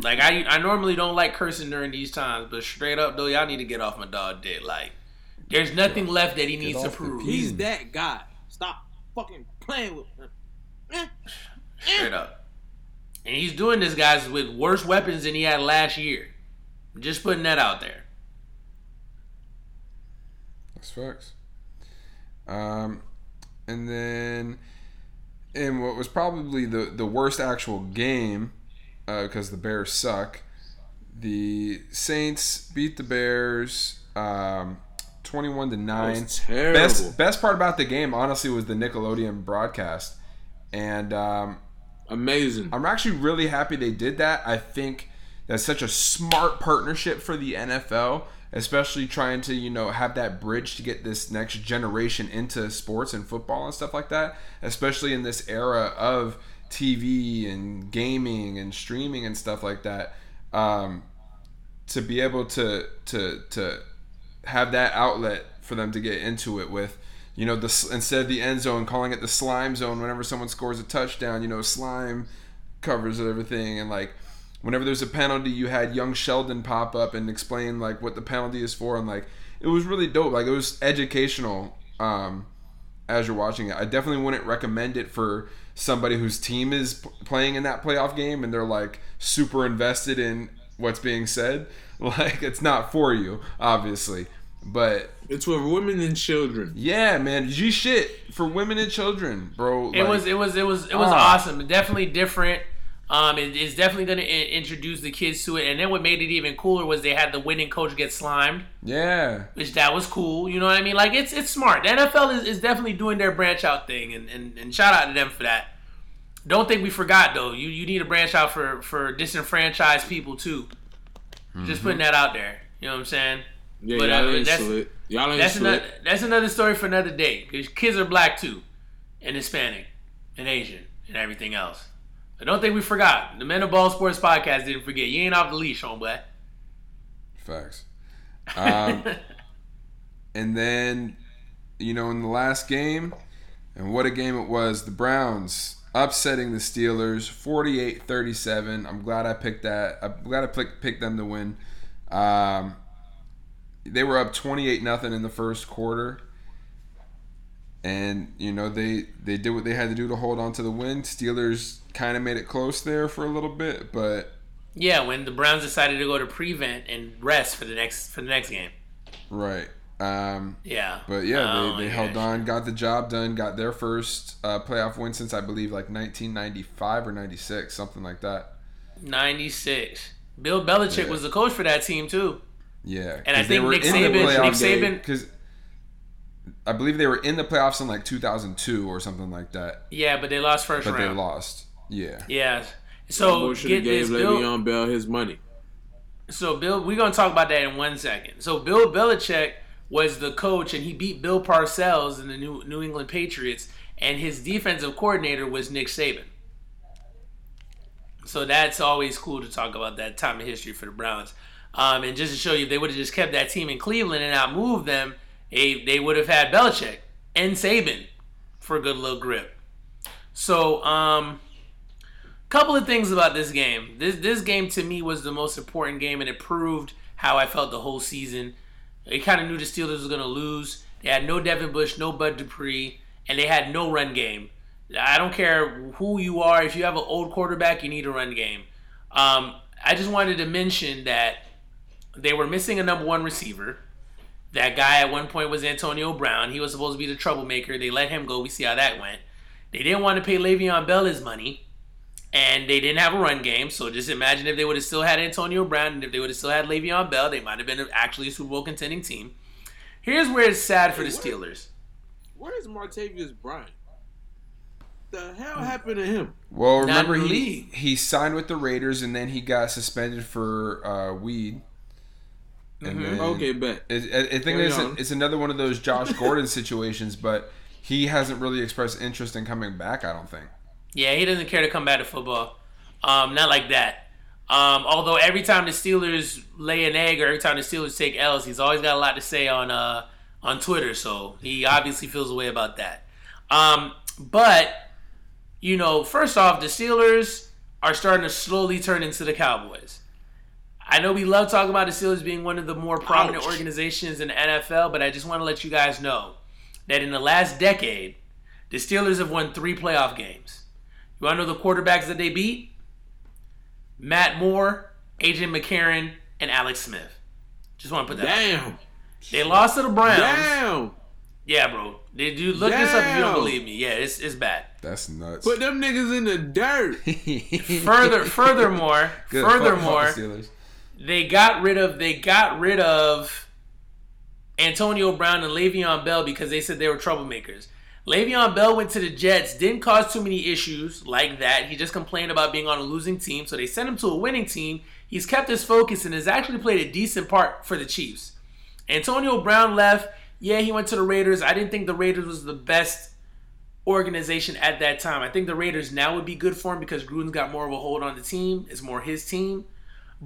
Like I, I normally don't like cursing during these times, but straight up though, y'all need to get off my dog dick. Like, there's nothing left that he needs to prove. He's that guy. Stop fucking playing with him. Eh. Straight up. And he's doing this, guys, with worse weapons than he had last year. Just putting that out there. That's facts. Um, and then in what was probably the the worst actual game, because the Bears suck. The Saints beat the Bears, um, twenty-one to nine. was terrible. Best best part about the game, honestly, was the Nickelodeon broadcast, and um, Amazing. I'm actually really happy they did that. I think that's such a smart partnership for the NFL, especially trying to, you know, have that bridge to get this next generation into sports and football and stuff like that, especially in this era of TV and gaming and streaming and stuff like that. Um, to be able to to to have that outlet for them to get into it with you know the instead of the end zone calling it the slime zone whenever someone scores a touchdown you know slime covers everything and like whenever there's a penalty you had young sheldon pop up and explain like what the penalty is for and like it was really dope like it was educational um as you're watching it i definitely wouldn't recommend it for somebody whose team is p- playing in that playoff game and they're like super invested in what's being said like it's not for you obviously but It's for women and children. yeah, man, G shit for women and children, bro. It like- was it was it was it was Ah. awesome. Definitely different. Um, it, it's definitely going to introduce the kids to it. And then what made it even cooler was they had the winning coach get slimed, yeah, which that was cool. You know what I mean? Like it's it's smart. The NFL is, is definitely doing their branch out thing, and, and and shout out to them for that. Don't think we forgot though. You you need to branch out for for disenfranchised people too. Just putting that out there. You know what I'm saying? Yeah, But, y'all uh, ain't that's- slick. Y'all ain't That's another that's another story for another day. Because kids are black too, and Hispanic, and Asian, and everything else. But don't think we forgot. The Men of Ball Sports Podcast didn't forget. You ain't off the leash, homeboy. facts. Um, and then, you know, in the last game, And what a game it was. The Browns upsetting the Steelers 48-37. I'm glad I picked that. I'm glad I picked, picked them to win. Um, they were up 28 nothing in the first quarter. And you know they they did what they had to do to hold on to the win. Steelers kind of made it close there for a little bit, but Yeah, when the Browns decided to go to prevent and rest for the next for the next game. right. Um, Yeah. But yeah, Oh, they, they held gosh. on, got the job done, got their first uh, playoff win since I believe like 1995 or 96, something like that. 96. Bill Belichick Yeah. was the coach for that team too. Yeah, And I think Nick Saban- Nick Saban- because I believe they were in the playoffs in like 2002 or something like that, Yeah, but they lost first but they lost. Yeah, Yeah. So should get gave this, Bill. Le'Veon Bell his money. So Bill, we're gonna talk about that in one second. So Bill Belichick was the coach, and he beat Bill Parcells in the New New England Patriots, and his defensive coordinator was Nick Saban. So that's always cool to talk about that time in history for the Browns. Um, and just to show you, if they would have just kept that team in Cleveland and not moved them, they, they would have had Belichick and Saban for a good little grip. So, um, couple of things about this game. This this game to me was the most important game, and it proved how I felt the whole season. They kind of knew the Steelers was going to lose. They had no Devin Bush, no Bud Dupree, and they had no run game. I don't care who you are. If you have an old quarterback, you need a run game. Um, I just wanted to mention that they were missing a number one receiver. That guy at one point was Antonio Brown. He was supposed to be the troublemaker. They let him go. We see how that went. They didn't want to pay Le'Veon Bell his money and they didn't have a run game. So just imagine if they would have still had Antonio Brown and if they would have still had Le'Veon Bell, they might have been actually a Super Bowl contending team. Here's where it's sad for the Steelers. Where's Martavis Bryant? The hell happened to him? Well, remember he league. he signed with the Raiders and then he got suspended for uh, weed. And Mhm. then Okay, bet. it, I I think it's, on. it's another one of those Josh Gordon situations, but he hasn't really expressed interest in coming back. I don't think. Yeah, he doesn't care to come back to football. Um, not like that. Um, although every time the Steelers lay an egg or every time the Steelers take L's, he's always got a lot to say on uh, on Twitter. So he obviously feels a way about that. Um, but you know, first off, the Steelers are starting to slowly turn into the Cowboys. I know we love talking about the Steelers being one of the more prominent Ouch. organizations in the NFL, but I just want to let you guys know that in the last decade, the Steelers have won three playoff games. You want to know the quarterbacks that they beat? Matt Moore, AJ McCarron, and Alex Smith. Just want to put that. out. Damn. They lost to the Browns. Damn. Yeah, bro. They do look this up if you don't believe me. Yeah, it's it's bad. That's nuts. Put them niggas in the dirt. Further, furthermore, Good. Fuck- fuck the furthermore, Steelers. They got rid of they got rid of Antonio Brown and Le'Veon Bell because they said they were troublemakers. Le'Veon Bell went to the Jets, didn't cause too many issues like that. He just complained about being on a losing team, so they sent him to a winning team. He's kept his focus and has actually played a decent part for the Chiefs. Antonio Brown left. Yeah, he went to the Raiders. I didn't think the Raiders was the best organization at that time. I think the Raiders now would be good for him because Gruden's got more of a hold on the team. It's more his team.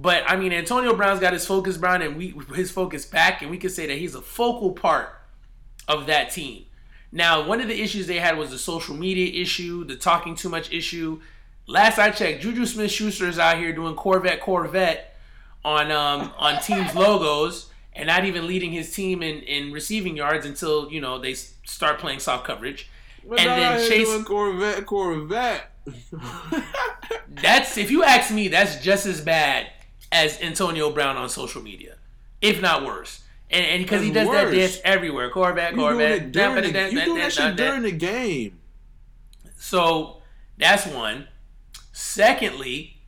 But I mean, Antonio Brown's got his focus, Brown, and we his focus back, and we can say that he's a focal part of that team. Now, one of the issues they had was the social media issue, the talking too much issue. Last I checked, Juju Smith Schuster is out here doing Corvette Corvette on um, on teams logos and not even leading his team in, in receiving yards until you know they start playing soft coverage. But And then Chase- doing Corvette, Corvette. That's if you ask me, that's just as bad as Antonio Brown on social media, if not worse. And and because he does That's that worse. dance everywhere, Corvette, You doing Corvette, it during the, that, you that, doing that that, shit that, that. during the game. So that's one. Secondly,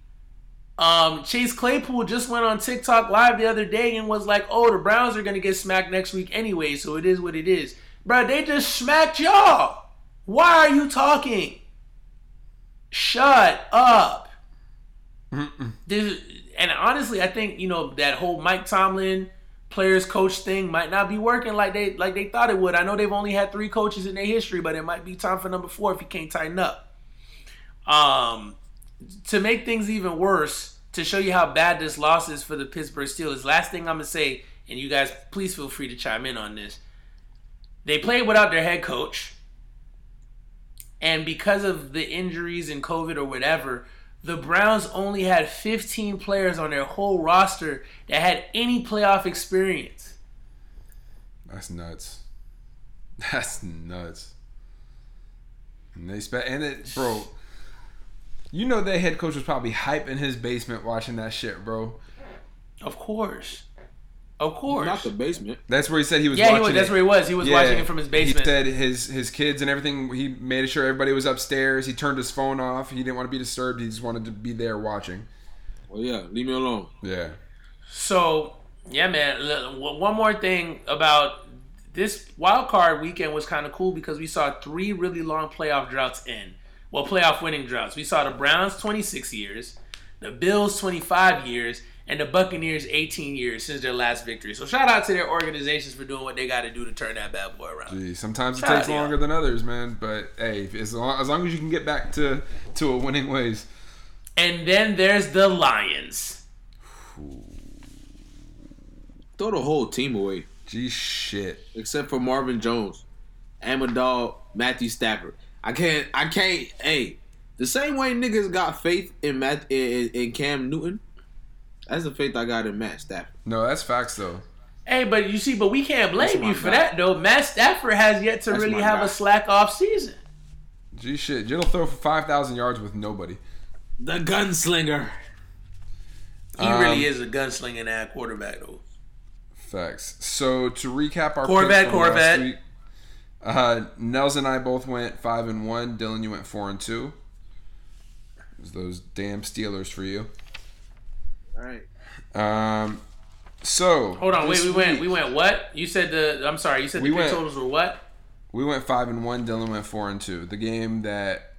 um, Chase Claypool just went on TikTok live the other day and was like, "Oh, the Browns are gonna get smacked next week anyway, so it is what it is." Bro, they just smacked y'all. Why are you talking? Shut up. This, and honestly, I think you know that whole Mike Tomlin players coach thing might not be working like they like they thought it would. I know they've only had three coaches in their history, but it might be time for number four if you can't tighten up. Um, to make things even worse, to show you how bad this loss is for the Pittsburgh Steelers. Last thing I'm gonna say, and you guys please feel free to chime in on this. They played without their head coach. and because of the injuries and COVID or whatever, the Browns only had 15 players on their whole roster that had any playoff experience. That's nuts. That's nuts. And they spent and it, bro. You know that head coach was probably hype in his basement watching that shit, bro. Of course, of course. Not the basement. That's where he said he was. yeah, he was, that's it. where he was. He was watching it from his basement. He said his his kids and everything. He made sure everybody was upstairs. He turned his phone off. He didn't want to be disturbed. He just wanted to be there watching. Well, yeah, leave me alone. Yeah. So yeah, man. One more thing about this wild card weekend was kind of cool because we saw three really long playoff droughts in. Well, playoff winning droughts. We saw the Browns 26 years, the Bills 25 years, and the Buccaneers 18 years since their last victory. So shout out to their organizations for doing what they got to do to turn that bad boy around. Gee, sometimes it takes out, y'all. longer than others, man. But hey, as long, as long as you can get back to to a winning ways. And then there's the Lions. Throw the whole team away, Gee, shit. except for Marvin Jones, Amendola, Matthew Stafford. I can't. I can't. Hey, the same way niggas got faith in Matt in, in Cam Newton, that's the faith I got in Matt Stafford. No, that's facts though. Hey, but you see, but we can't blame you for guy. that though. Matt Stafford has yet to That's really have guy. a slack off season. Gee, shit. Jill throw for five thousand yards with nobody. The gunslinger. He Um, really is a gunslinging ad quarterback though. Facts. So to recap our Corvette, picks from last Corvette. week, uh, Nels and I both went five and one. Dylan, you went four and two. It was those damn Steelers for you. All right. Um, so Hold on, wait, this we went we went what? You said the I'm sorry, you said We the pick went- totals were what? we went five and one. Dylan went four and two. The game that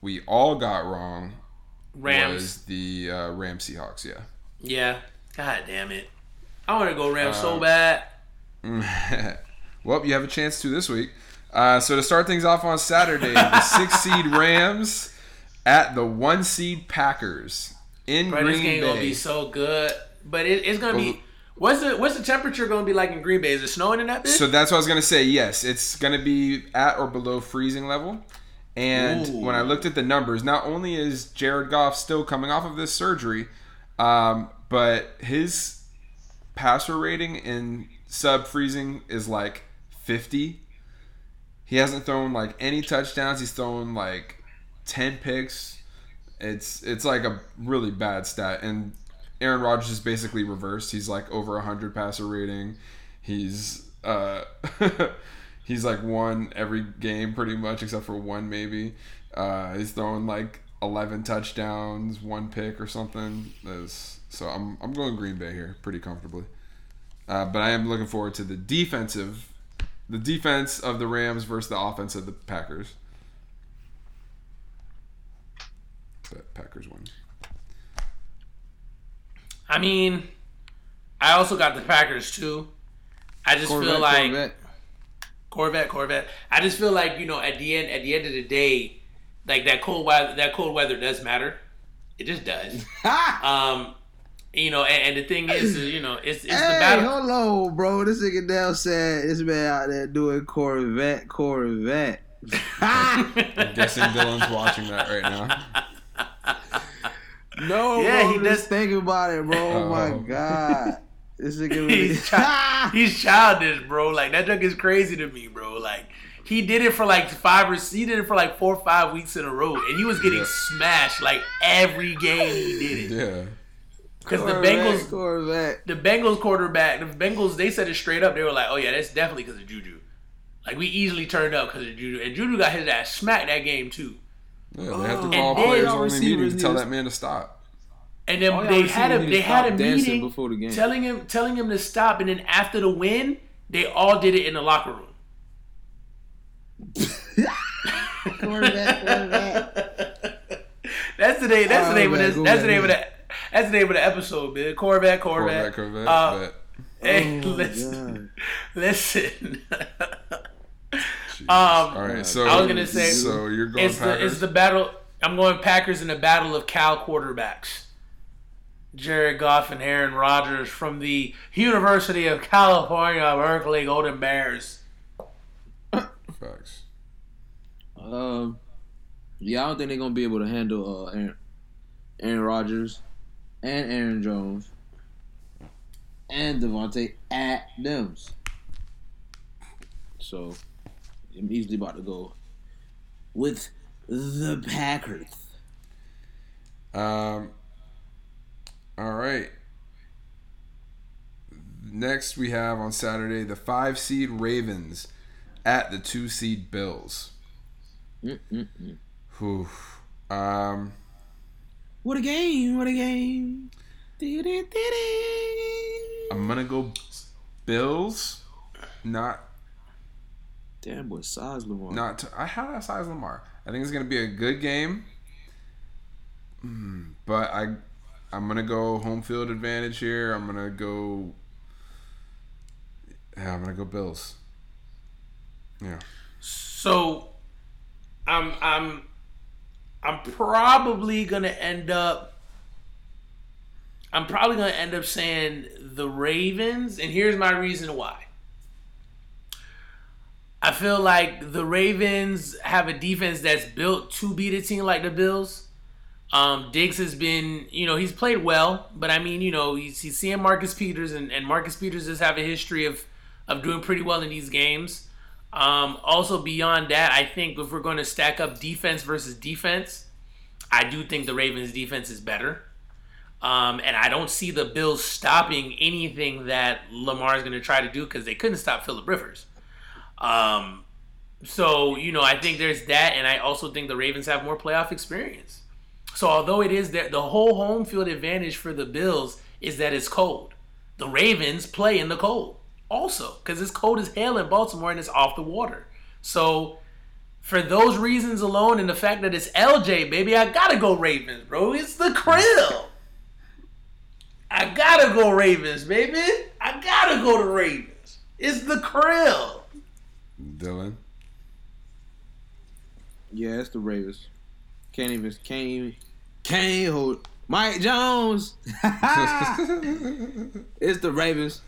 we all got wrong Rams. was the uh, Rams Seahawks. Yeah. Yeah. God damn it. I want to go Rams Uh, so bad. well, you have a chance to this week. Uh, so to start things off on Saturday, the six seed Rams at the one seed Packers in Bro, Green this game Bay. gonna be so good. But it, it's gonna be what's the what's the temperature gonna be like in Green Bay? Is it snowing in that bitch? So that's what I was gonna say. Yes, it's gonna be at or below freezing level. And Ooh. when I looked at the numbers, not only is Jared Goff still coming off of this surgery, um, but his passer rating in sub freezing is like 50. He hasn't thrown like any touchdowns. He's thrown like 10 picks. It's it's like a really bad stat. And Aaron Rodgers is basically reversed. He's like over 100 passer rating. He's uh he's like won every game pretty much except for one maybe. Uh he's throwing like 11 touchdowns, one pick or something. So I'm I'm going Green Bay here pretty comfortably. Uh, but I am looking forward to the defensive the defense of the Rams versus the offense of the Packers. But Packers win. I mean, I also got the Packers too. I just Corvette, feel like Corvette. Corvette, Corvette. I just feel like you know at the end at the end of the day, like that cold weather that cold weather does matter. It just does. um, you know, and, and the thing is, you know, it's it's the Hey, battle. hold on, bro. This nigga Dell said this man out there doing Corvette, Corvette. I'm guessing Dylan's watching that right now. no, Yeah, bro, he just does- thinking about it, bro. Oh, my Oh. god, this nigga really. He's, chi- he's childish, bro. Like that junk is crazy to me, bro. Like he did it for like five or he did it for like four or five weeks in a row, and he was getting Yeah. smashed like every game he did it. Yeah. Because the Bengals, Corvette. the Bengals quarterback, the Bengals, they said it straight up. They were like, "Oh yeah, that's definitely because of Juju." Like we easily turned up because of Juju, and Juju got his ass smacked that game too. Yeah, they have to Oh. call And players then- only meeting to tell that man to stop. And then All they had a they had a meeting before the game. telling him telling him to stop, and then after the win, they all did it in the locker room. Corvette, Corvette. That's the name. That's the Oh, name of man, this. That's the name of the. That's the name of the episode, man. Corvette, Corvette. Corvette, Corvette. Uh, but Hey, Oh, listen, God. listen. Jesus. Um, All right, so I was gonna say, so you're going it's the Packers. it's the battle. I'm going Packers in the battle of Cal quarterbacks. Jared Goff and Aaron Rodgers from the University of California, Berkeley Golden Bears. Facts. Um, Yeah, I don't think they're gonna be able to handle uh, Aaron, Aaron Rodgers and Aaron Jones and Davante Adams. So I'm easily about to go with the Packers. Um. All right. Next, we have on Saturday the five seed Ravens at the two seed Bills. Mm-mm-mm. Whew. Um. What a game! What a game! I'm gonna go Bills. Not Damn boy, size Lamar. not. To, I have that size Lamar. I think it's gonna be a good game. Mm, but I, I'm gonna go home field advantage here. I'm gonna go. Yeah, I'm gonna go Bills. Yeah. So, I'm I'm I'm probably gonna end up. I'm probably gonna end up saying the Ravens, and here's my reason why. I feel like the Ravens have a defense that's built to beat a team like the Bills. Um, Diggs has been, you know, he's played well, but I mean, you know, he's, he's seeing Marcus Peters, and, and Marcus Peters does have a history of, of doing pretty well in these games. Um, also, beyond that, I think if we're going to stack up defense versus defense, I do think the Ravens' defense is better. Um, and I don't see the Bills stopping anything that Lamar is going to try to do because they couldn't stop Philip Rivers. Um, so, you know, I think there's that. And I also think the Ravens have more playoff experience. So, although it is that the whole home field advantage for the Bills is that it's cold, the Ravens play in the cold also because it's cold as hell in Baltimore and it's off the water. So, for those reasons alone and the fact that it's LJ, baby, I gotta go Ravens, bro. It's the krill. I gotta go Ravens, baby. I gotta go to Ravens. It's the krill. Dylan. Yeah, it's the Ravens. Can't even, can't even, can't hold. Mike Jones. it's the Ravens.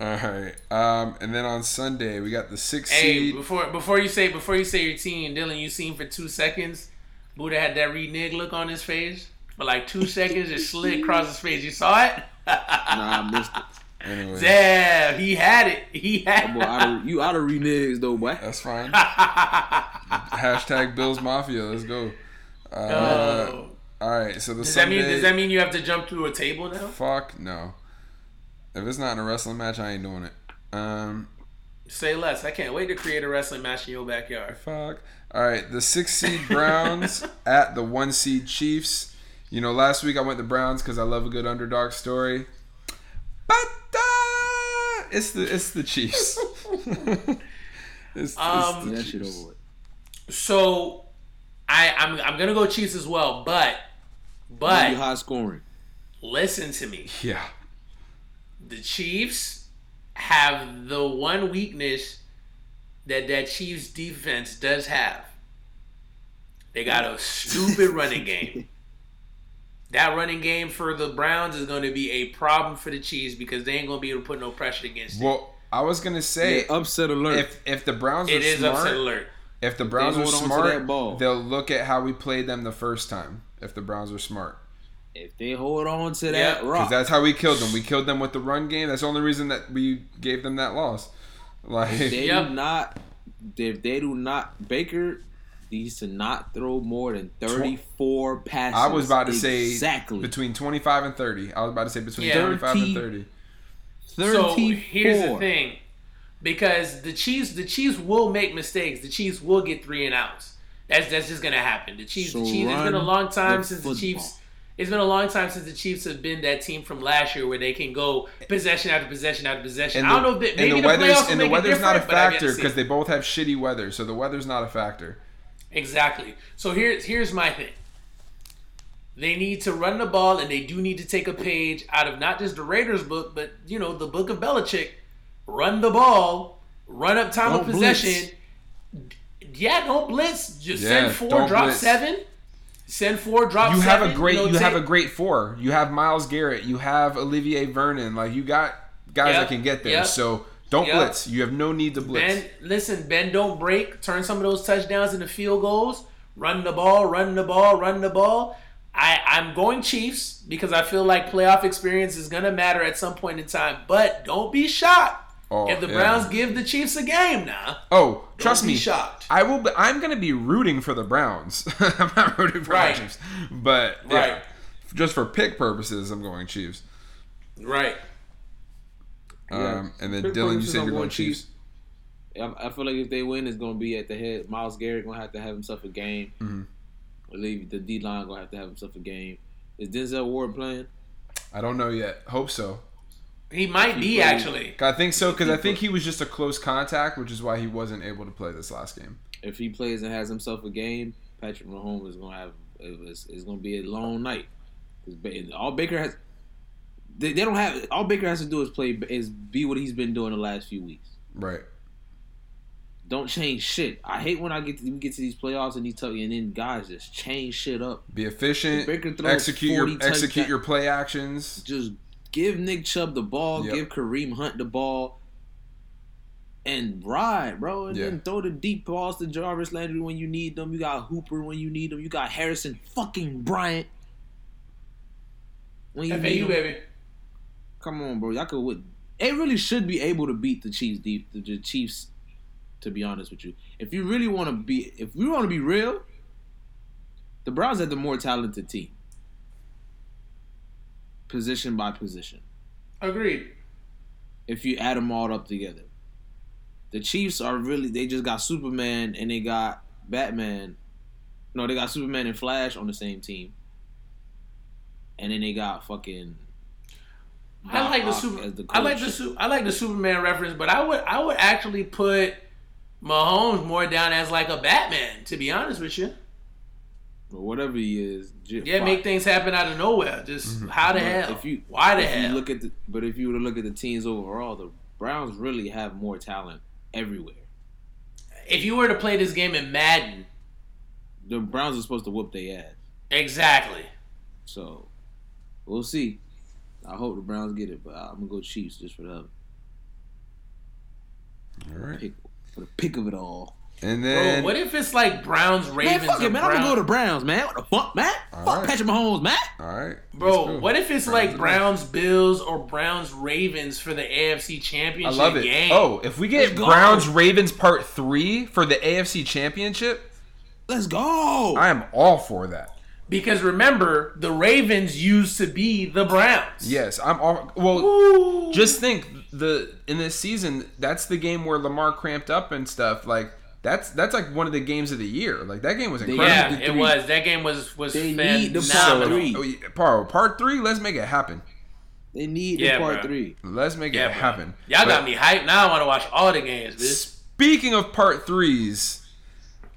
All right. Um, and then on Sunday we got the six Hey, seed. before before you say before you say your team, Dylan, you seen for two seconds, Buddha had that renege look on his face for like two seconds. It slid across his face. You saw it? Nah, I missed it. Anyway, Damn, he had it. He Boy, had. out of, you out of reneges though, boy. that's fine. Hashtag Bills Mafia. Let's go. Uh, Oh. all right. So the Does that mean does that mean you have to jump through a table now? Fuck no. If it's not in a wrestling match, I ain't doing it. Um, Say less. I can't wait to create a wrestling match in your backyard. fuck. All right, the six seed Browns at the one seed Chiefs. You know, last week I went the Browns because I love a good underdog story. But it's the it's the Chiefs. it's, Um, it's the shit Chiefs. over. So, I I'm I'm gonna go Chiefs as well, but Gonna but high scoring. listen to me. Yeah. the Chiefs have the one weakness that that Chiefs defense does have. They got a stupid running game. That running game for the Browns is going to be a problem for the Chiefs because they ain't going to be able to put no pressure against it. Well, I was gonna say Yeah, upset alert. if if the Browns are It is smart, upset alert. if the Browns are hold on to smart, that ball. they'll look at how we played them the first time. If the Browns are smart. if they hold on to Yeah, that 'cause Because that's how we killed them. We killed them with the run game. That's the only reason that we gave them that loss. Like, if they Yep. do not. If they do not, Baker needs to not throw more than thirty-four passes. I was about to say exactly between 25 and 30. I was about to say between Yeah. 25 and 30. 30. So here's the thing, because the Chiefs, the Chiefs will make mistakes. The Chiefs will get three and outs. That's that's just gonna happen. The Chiefs, So the Chiefs. It's been a long time the since football. the Chiefs. It's been a long time since the Chiefs have been that team from last year where they can go possession after possession after possession. And I don't the, know if they, and maybe the the, weather's playoffs will and the make it weather's not a different, but I've yet to factor because they both have shitty weather, so the weather's not a factor. Exactly. So here's here's my thing. They need to run the ball, and they do need to take a page out of not just the Raiders book, but you know the book of Belichick. Run the ball, run up time of Don't possession. Yeah, don't blitz. Just Yeah, send four, drop blitz. seven. Send four, drop You seven. have a great know, you have a great four. You have Myles Garrett, you have Olivier Vernon, like you got guys Yep, that can get there. yep, So don't yep. blitz. You have no need to blitz. Ben, listen, Ben, don't break. Turn some of those touchdowns into field goals. run the ball, run the ball, run the ball. I, I'm going Chiefs because I feel like playoff experience is going to matter at some point in time. But don't be shocked Oh, if the yeah. Browns give the Chiefs a game now. Oh, trust me. shocked. I will. Be, I'm going to be rooting for the Browns. I'm not rooting for Right. the Chiefs, but yeah, Right. just for pick purposes, I'm going Chiefs. Right. Um, and then Pick Dylan, you purposes, said I'm you're going going Chiefs. I, I feel like if they win, it's gonna be at the head. Myles Garrett gonna have to have himself a game. Mhm. I believe the D line gonna have to have himself a game. Is Denzel Ward playing? I don't know yet. Hope so. He might be plays- actually. I think so because I think he was just a close contact, which is why he wasn't able to play this last game. If he plays and has himself a game, Patrick Mahomes is gonna have it's, it's gonna be a long night. All Baker has they, they don't have all Baker has to do is play is be what he's been doing the last few weeks. Right. Don't change shit. I hate when I get to, we get to these playoffs and these tough and then guys just change shit up. Be efficient. Baker throws Execute your execute your play actions. just give Nick Chubb the ball, Yep. give Kareem Hunt the ball, and ride, bro. And Yeah. then throw the deep balls to Jarvis Landry when you need them. You got Hooper when you need them. You got Harrison fucking Bryant when you FAU them. baby. Come on, bro. Y'all could. win. They really should be able to beat the Chiefs. Deep the, the Chiefs. To be honest with you, if you really want to be, if we want to be real, the Browns are the more talented team, position by position Agreed. if you add them all up together. The Chiefs are really they just got Superman and they got Batman. No, they got Superman and Flash on the same team. And then they got fucking I like the super. the I like the coach. su- I like the Superman reference, but I would I would actually put Mahomes more down as like a Batman. To be honest with you, or whatever he is. j- yeah, fuck. make things happen out of nowhere. Just Mm-hmm. how the But hell? If you Why the if you hell? look at the but if you were to look at the teams overall, the Browns really have more talent everywhere. if you were to play this game in Madden, The Browns are supposed to whoop their ass. exactly. So we'll see. I hope the Browns get it, but I'm gonna go Chiefs just for the All right. pick for the pick of it all. And Bro, then what if it's like Browns Ravens? man, fuck it, man. I'm gonna go to Browns, man. What the fuck, man? All fuck right. Patrick Mahomes, man. all right, Bro, Let's what if it's Browns like and Browns Bills or Browns Ravens for the AFC Championship? I Championship love it. game? Oh, if we get Let's go. Browns Ravens Part Three for the AFC Championship, Let's go. I am all for that. Because remember, the Ravens used to be the Browns. Yes, I'm all. Well, Ooh. just think the in this season, that's the game where Lamar cramped up and stuff. Like that's that's like one of the games of the year. Like that game was incredible. yeah, the it was. That game was was They need the phenomenal. three. Oh, yeah, Paro, part three. Let's make it happen. They need Yeah, the part bro. three. Let's make Yeah, it bro. happen. Y'all got me hyped. Now I want to watch all the games, bitch. Speaking of part threes,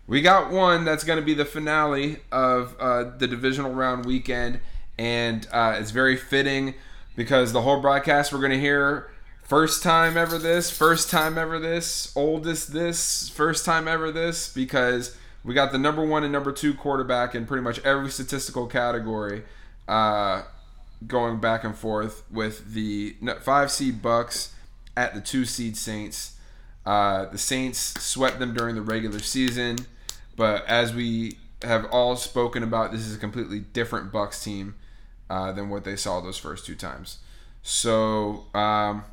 we got one that's going to be the finale of uh, the divisional round weekend, and uh, it's very fitting because the whole broadcast we're going to hear first time ever this, first time ever this, oldest this, first time ever this, because we got the number one and number two quarterback in pretty much every statistical category. Uh, going back and forth with the five seed Bucks at the two seed Saints. Uh, the Saints swept them during the regular season, but as we have all spoken about, this is a completely different Bucks team uh, than what they saw those first two times. So um,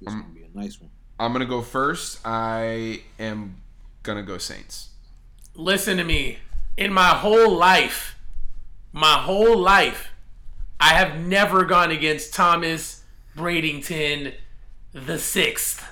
It's gonna be a nice one. I'm gonna go first. I am gonna go Saints. Listen to me. In my whole life, my whole life, I have never gone against Thomas Bradington the sixth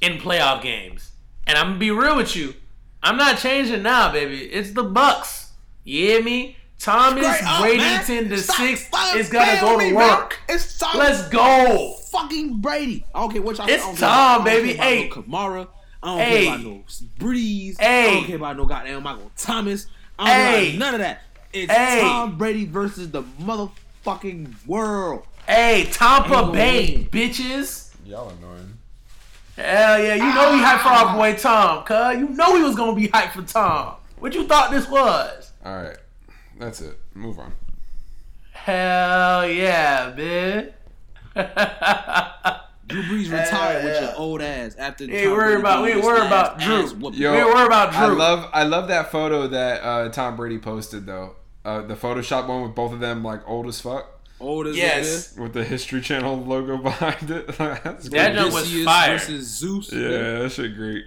in playoff games. And I'm gonna be real with you. I'm not changing now, baby. It's the Bucks. You hear me? Thomas Straight up, Bradington man. the Stop sixth fucking is gonna playing go with to me, man. work. It's Tom Let's go. fucking Brady. I don't care what y'all. It's I don't care Tom, about- baby. care Hey. no Kamara. I don't Hey. care about no Brees. I don't care about no goddamn Michael Thomas. I don't care about none of that. It's Hey. Tom Brady versus the motherfucking world. Hey, Tampa Bay, bitches. Y'all annoying. Hell yeah, you know we hyped for our boy Tom, cuz. You know he was gonna be hyped for Tom. What you thought this was? All right, that's it. Move on. Hell yeah, man. Drew Brees retired with yeah. your old ass after. We ain't Tom worried Brady about- we gave ain't his worried about Drew. Yo, We ain't worried about I love I love that photo that uh, Tom Brady posted though. Uh, the Photoshop one with both of them like old as fuck Old as Yes. with the History Channel logo behind it. That's That great. junk was fire. versus Zeus. yeah, that shit great.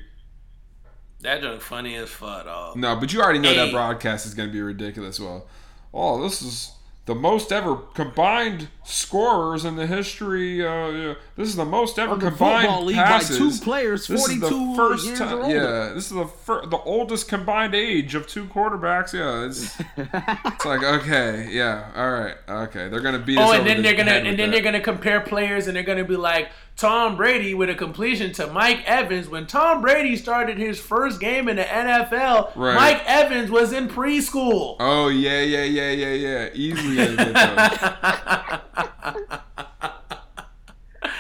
That joke funny as fuck, dog. No, but you already know that broadcast is going to be ridiculous. Well, oh, this is the most ever combined scorers in the history. Uh, yeah. This is the most ever Of the combined football league passes. by two players, This is the 42 first years time. older. Yeah, this is the fir- the oldest combined age of two quarterbacks. Yeah, it's it's like okay, yeah, all right, okay. They're gonna beat us. Oh, over and then the they're gonna and then that. they're gonna compare players, and they're gonna be like Tom Brady with a completion to Mike Evans. When Tom Brady started his first game in the NFL, Right. Mike Evans was in preschool. Oh yeah, yeah, yeah, yeah, yeah. Easily gonna get those.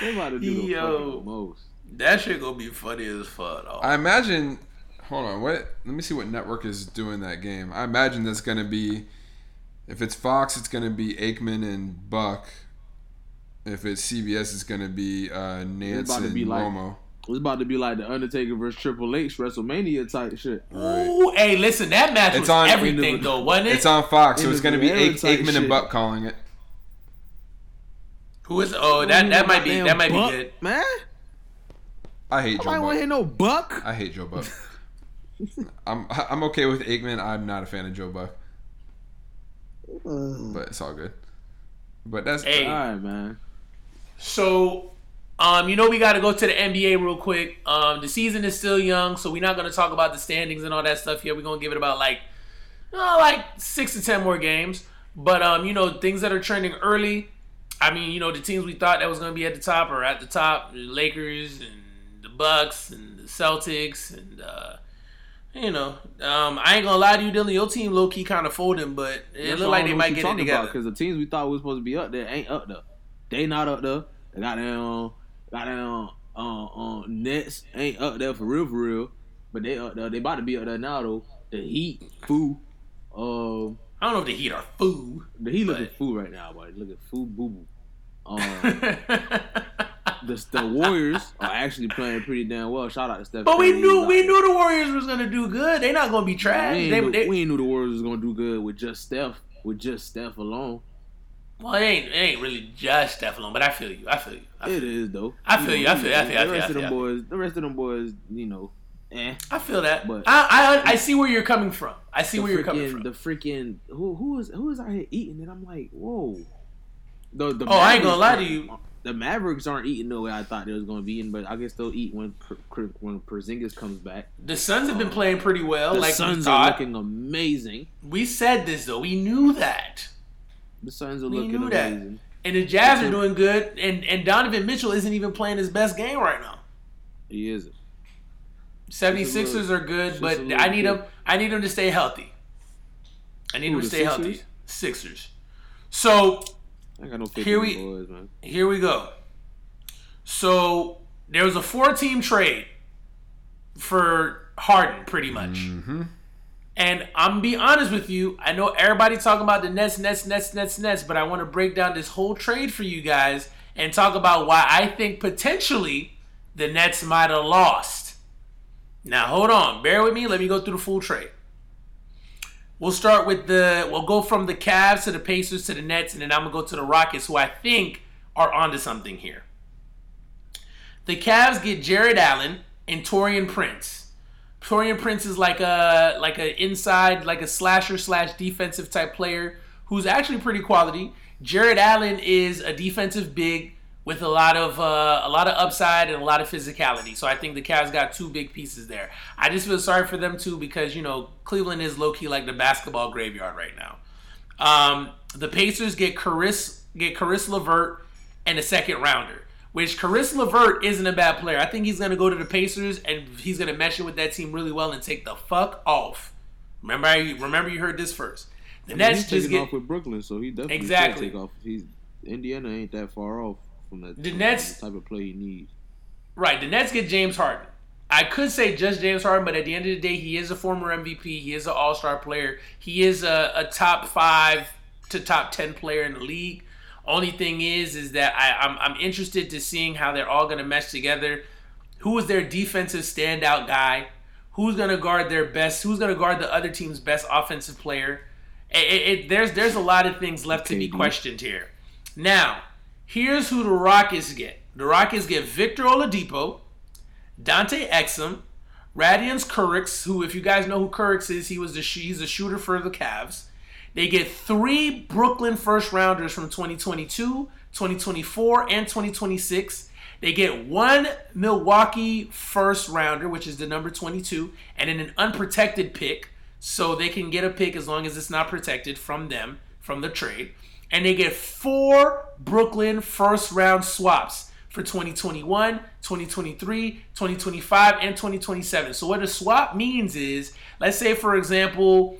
They about to do the Yo. most. that shit gonna be funny as fuck. dog. I imagine. Hold on, what? Let me see what network is doing that game. I imagine that's gonna be. If it's Fox, it's gonna be Aikman and Buck. If it's CBS, it's gonna be uh, Nance about to and be like- Romo. It's about to be like the Undertaker versus Triple H WrestleMania type shit. Right. Ooh, hey, listen, that match It's was on- everything though, wasn't it? It's on Fox, so it's gonna be Individual Aik- type Aikman shit. and Buck calling it. Who is? Oh, that that might be that might Buck, be good. Man, I hate Joe I want to hear Buck. no Buck. I hate Joe Buck. I'm I'm okay with Aikman. I'm not a fan of Joe Buck, but it's all good. But that's Hey. All right, man. So, um, you know, we got to go to the NBA real quick. Um, the season is still young, so we're not going to talk about the standings and all that stuff here. We're going to give it about like, uh, like six to ten more games. But um, you know, things that are trending early. I mean, you know, the teams we thought that was going to be at the top are at the top. The Lakers and the Bucks and the Celtics and. uh you know, um, I ain't gonna lie to you, Dylan. Your team low key kind of folding, but it look like they might get it together. because the teams we thought was supposed to be up there ain't up there. They not up there. They got them, got them. Uh, uh, Nets ain't up there for real, for real. But they up there. They about to be up there now though. The Heat, foo. Um, I don't know if the Heat are food. the Heat looking But- foo right now, boy. Looking foo, boo boo. Um, the, the Warriors are actually playing pretty damn well. Shout out to Steph. But we knew we knew the Warriors was gonna do good. They not gonna be trash. We They, knew, they, we ain't knew the Warriors was gonna do good with just Steph. With just Steph alone, well, it ain't it ain't really just Steph but I feel you. I feel you. I it feel, is though. I feel you, I feel you, I feel you, I The feel rest you, of them boys, the rest of them boys, you know, eh. I feel that. But- I, I I see where you're coming from. I see The where you're coming from. The freaking who who is who is out here eating it? I'm like, whoa. The, the Oh, I ain't gonna lie Mavericks to you. The Mavericks aren't eating the way I thought they was gonna be eating, but I guess they'll eat when when Porzingis comes back. the Suns have been playing pretty well. The like we Suns are looking amazing. we said this though. We knew that. The Suns are We looking knew that. amazing. And the Jazz are doing good. And and Donovan Mitchell isn't even playing his best game right now. He is. 76ers little- are good, but I need them. I need them to stay healthy. I need Who, them to the stay healthy. Sixers? Sixers. So I got no Here we- boys, man. here we go. So there was a four-team trade for Harden, pretty much. Mm-hmm. And I'm be honest with you. I know everybody talking about the Nets, Nets, Nets, Nets, Nets, but I want to break down this whole trade for you guys and talk about why I think potentially the Nets might have lost. Now hold on, bear with me. Let me go through the full trade. We'll start with the. We'll go from the Cavs to the Pacers to the Nets, and then I'm gonna go to the Rockets, who I think are onto something here. The Cavs get Jarrett Allen and Taurean Prince. Taurean Prince is like a like a inside like a slasher slash defensive type player who's actually pretty quality. Jarrett Allen is a defensive big with a lot of uh, a lot of upside and a lot of physicality. So I think the Cavs got two big pieces there. I just feel sorry for them too because you know Cleveland is low key like the basketball graveyard right now. Um, the Pacers get Caris get Caris Levert and a second rounder. Which Caris Levert isn't a bad player. I think he's gonna go to the Pacers and he's gonna mesh it with that team really well and take the fuck off. Remember, I, remember you heard this first. The I mean, Nets he's just get off with Brooklyn, so he definitely Exactly. take off. He's Indiana ain't that far off from that. The Nets- the type of play he needs. Right, the Nets get James Harden. I could say just James Harden, but at the end of the day, he is a former MVP. He is an All Star player. He is a, a top five to top ten player in the league. Only thing is, is that I, I'm I'm interested to seeing how they're all gonna mesh together. Who is their defensive standout guy? Who's gonna guard their best? Who's gonna guard the other team's best offensive player? It, it, there's there's a lot of things left to be questioned here. Now, here's who the Rockets get. The Rockets get Victor Oladipo, Dante Exum, Rodions Kurucs, who, if you guys know who Kurix is, he was the he's a shooter for the Cavs. They get three Brooklyn first rounders from 2022, 2024, and 2026. They get one Milwaukee first rounder, which is the number 22, and then an unprotected pick, so they can get a pick as long as it's not protected from them from the trade. And they get four Brooklyn first round swaps for 2021, 2023, 2025, and 2027. So what a swap means is, let's say for example,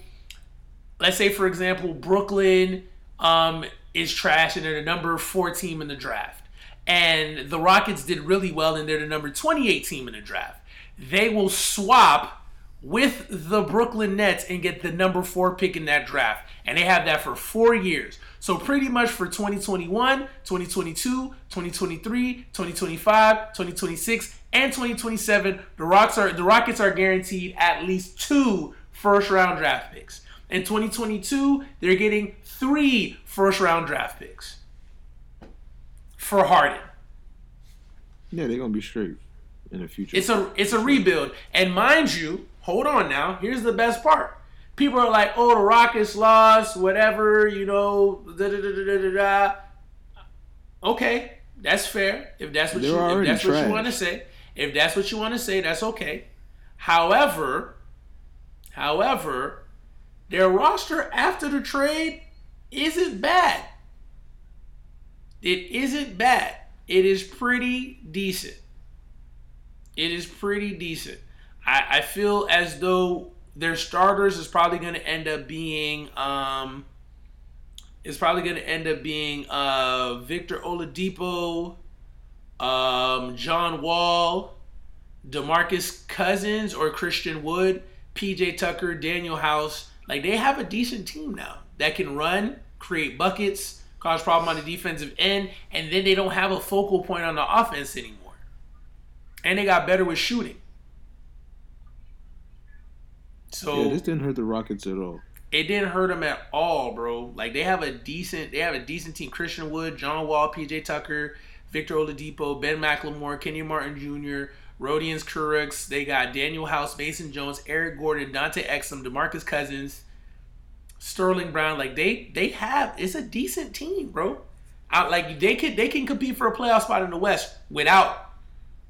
let's say for example, Brooklyn um, is trash and they're the number four team in the draft, and the Rockets did really well and they're the number 28 team in the draft. They will swap with the Brooklyn Nets and get the number four pick in that draft. And they have that for four years. So pretty much for 2021, 2022, 2023, 2025, 2026, and 2027, the Rocks are the Rockets are guaranteed at least two first round draft picks. In 2022, they're getting three first round draft picks for Harden. Yeah, they're gonna be straight in the future. It's a it's a rebuild. And mind you, hold on now. Here's the best part. People are like, "Oh, the Rockets lost, whatever, you know." Da, da, da, da, da, da. Okay, that's fair. If that's what They're you if that's what you want to say, if that's what you want to say, that's okay. However, however, their roster after the trade isn't bad. It isn't bad. It is pretty decent. It is pretty decent. I, I feel as though their starters is probably going to end up being um, is probably going to end up being uh, Victor Oladipo, um, John Wall, Demarcus Cousins or Christian Wood, PJ Tucker, Danuel House. Like they have a decent team now that can run, create buckets, cause problem on the defensive end, and then they don't have a focal point on the offense anymore. And they got better with shooting. So yeah, this didn't hurt the Rockets at all. it didn't hurt them at all, bro. Like they have a decent, they have a decent team. Christian Wood, John Wall, PJ Tucker, Victor Oladipo, Ben McLemore, Kenyon Martin Jr., Rodions Kurucs. They got Danuel House, Mason Jones, Eric Gordon, Dante Exum, Demarcus Cousins, Sterling Brown. Like they, they have. It's a decent team, bro. Out like they could, they can compete for a playoff spot in the West without,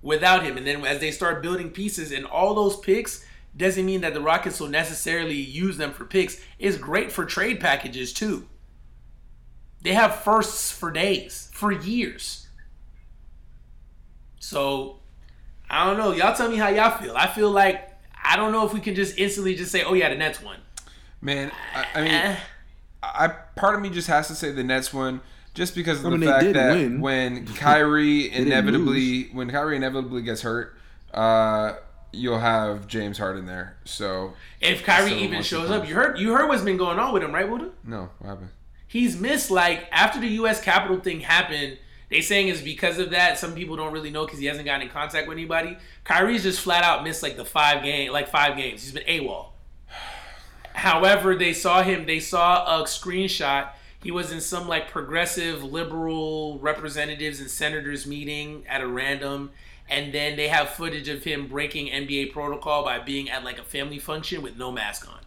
without him. And then as they start building pieces and all those picks doesn't mean that the Rockets will necessarily use them for picks. It's great for trade packages too. They have firsts for days, for years. So I don't know. Y'all tell me how y'all feel. I feel like I don't know if we can just instantly just say, "Oh yeah, the Nets won." Man, I, I mean, Eh. I part of me just has to say the Nets won just because of I the mean, they fact that win. when Kyrie inevitably when Kyrie inevitably gets hurt, uh, you'll have James Harden there. So If Kyrie even shows to up, you heard you heard what's been going on with him, right, Buddha? no, what happened? He's missed like after the U.S. Capitol thing happened. They saying is because of that. Some people don't really know because he hasn't gotten in contact with anybody. Kyrie's just flat out missed like the five game, like five games. He's been AWOL. However, they saw him. They saw a screenshot. He was in some like progressive liberal representatives and senators meeting at a random, and then they have footage of him breaking NBA protocol by being at like a family function with no mask on.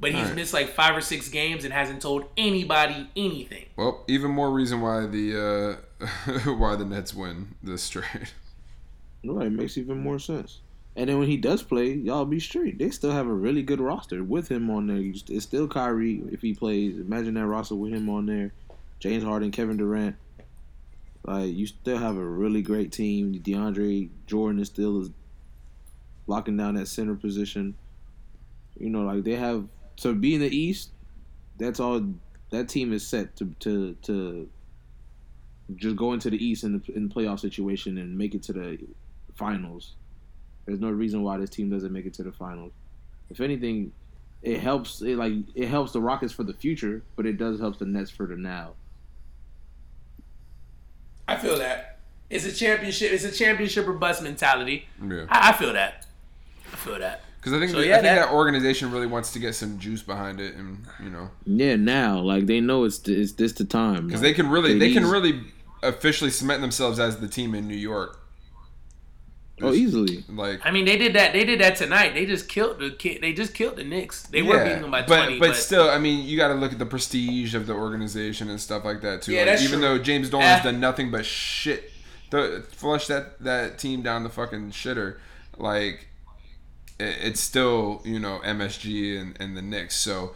But he's Alright. missed like five or six games and hasn't told anybody anything. Well, even more reason why the uh, why the Nets win this trade. Right, it makes even more sense. And then when he does play, y'all be straight. They still have a really good roster with him on there. It's still Kyrie if he plays. Imagine that roster with him on there. James Harden, Kevin Durant. Like you still have a really great team. DeAndre Jordan is still locking down that center position. You know, like they have to be in the East. That's all. That team is set to to to just go into the East in the in the playoff situation and make it to the finals. There's no reason why this team doesn't make it to the finals. If anything, it helps. It like it helps the Rockets for the future, but it does help the Nets for the now. I feel that. It's a championship. It's a championship or bust mentality. Yeah. I, I feel that. I feel that. Because I think So, that, yeah, I think that- that, organization really wants to get some juice behind it, and you know, Yeah, now like they know it's it's this the time because they can really They they can really officially cement themselves as the team in New York. oh easily. Like I mean, they did that. They did that tonight. They just killed the kid. They just killed the Knicks. They were beating them by but, twenty. but still, I mean, you got to look at the prestige of the organization and stuff like that too. Yeah, Like, that's even true. though James Dolan's Eh. done nothing but shit, the, flush that that team down the fucking shitter, like it, it's still you know MSG and, and the Knicks. So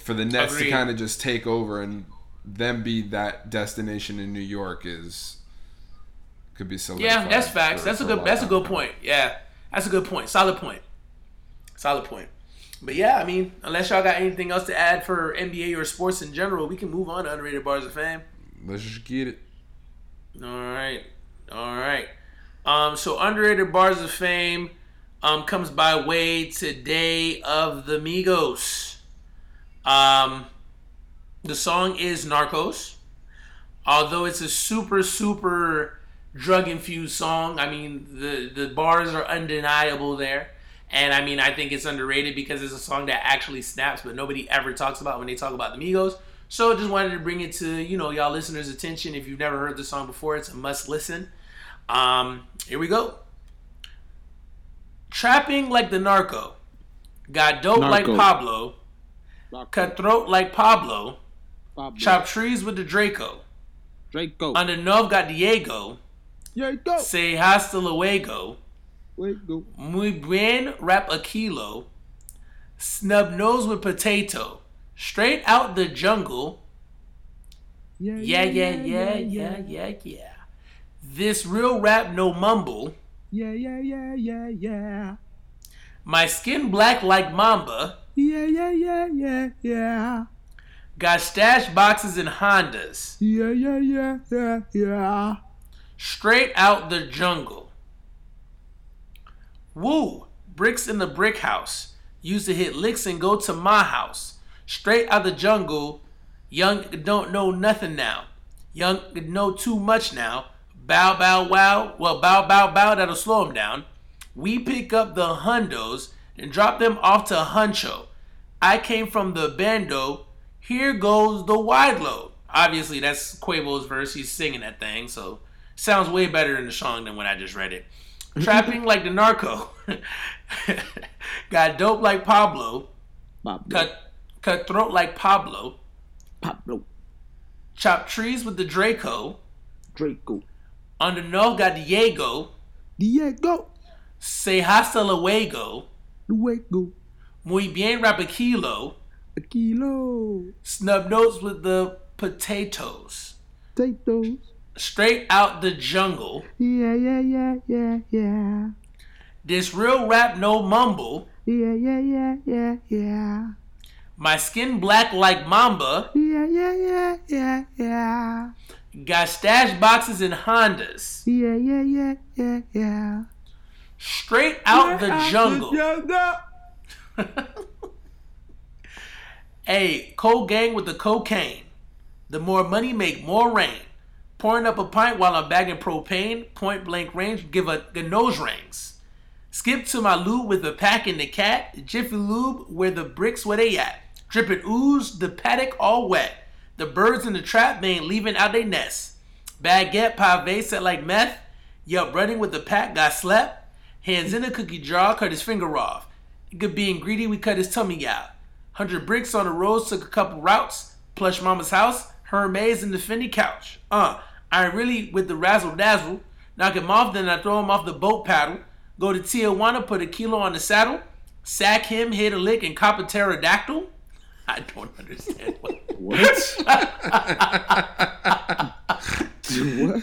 for the Nets Agreed. to kind of just take over and them be that destination in New York is could be so. yeah, that's facts. That's a good. That's a good point. Yeah, that's a good point. Solid point. Solid point. But yeah, I mean, unless y'all got anything else to add for NBA or sports in general, we can move on to underrated bars of fame. Let's just get it. All right, all right. Um, so underrated bars of fame um comes by way today of the Migos. Um, the song is Narcos. Although it's a super super drug infused song, I mean the the bars are undeniable there. And I mean, I think it's underrated because it's a song that actually snaps, but nobody ever talks about when they talk about the Migos. So just wanted to bring it to you know y'all listeners' attention. If you've never heard the song before, it's a must listen. Um, here we go. Trapping like the narco, got dope like Narco. Pablo, cutthroat like Pablo, Pablo. chop trees with the Draco. Draco. Under Nov got Diego, Yeah, go. say hasta luego. Wait, go. Muy bien, rap a kilo. Snub nose with potato. Straight out the jungle. Yeah, Yeah, yeah, yeah, yeah, yeah, yeah. This real rap, no mumble. Yeah, yeah, yeah, yeah, yeah. My skin black like Mamba. Yeah, yeah, yeah, yeah, yeah. Got stash boxes and Hondas. Yeah, yeah, yeah, yeah, yeah. Straight out the jungle. Woo! Bricks in the brick house. Used to hit licks and go to my house. Straight out the jungle. Young don't know nothing now. Young know too much now. Bow bow wow. Well, bow bow bow. That'll slow him down. We pick up the hundos and drop them off to Huncho. I came from the bando. Here goes the wide load. Obviously, that's Quavo's verse. He's singing that thing, so sounds way better in the song than when I just read it. Trapping like the narco. Got dope like Pablo. Pablo. Cut cut throat like Pablo. Pablo. Chop trees with the Draco. Draco. On the north got Diego. Diego. Say hasta luego. Luego. Muy bien rapakilo. A kilo. Snub notes with the potatoes. Potatoes. Straight out the jungle. Yeah, yeah, yeah, yeah, yeah. This real rap no mumble. Yeah, yeah, yeah, yeah, yeah. My skin black like Mamba. Yeah, yeah, yeah, yeah, yeah. Got stash boxes and Hondas. Yeah, yeah, yeah, yeah, yeah. Straight out the jungle. Hey, cold gang with the cocaine. The more money make more rain. Pouring up a pint while I'm bagging propane. Point blank range, give a the nose rings. Skip to my lube with the pack and the cat. Jiffy lube where the bricks where they at. Dripping ooze, the paddock all wet. The birds in the trap they ain't leaving out they nest. Baguette pave set like meth. Yup, running with the pack got slept. Hands in a cookie jar, cut his finger off. Good being greedy, we cut his tummy out. Hundred bricks on the roads, took a couple routes. Plush mama's house, Hermes in the Fendi couch. Uh, I really with the razzle dazzle. Knock him off, then I throw him off the boat paddle. Go to Tijuana, put a kilo on the saddle. Sack him, hit a lick, and cop a pterodactyl. I don't understand what. What? what?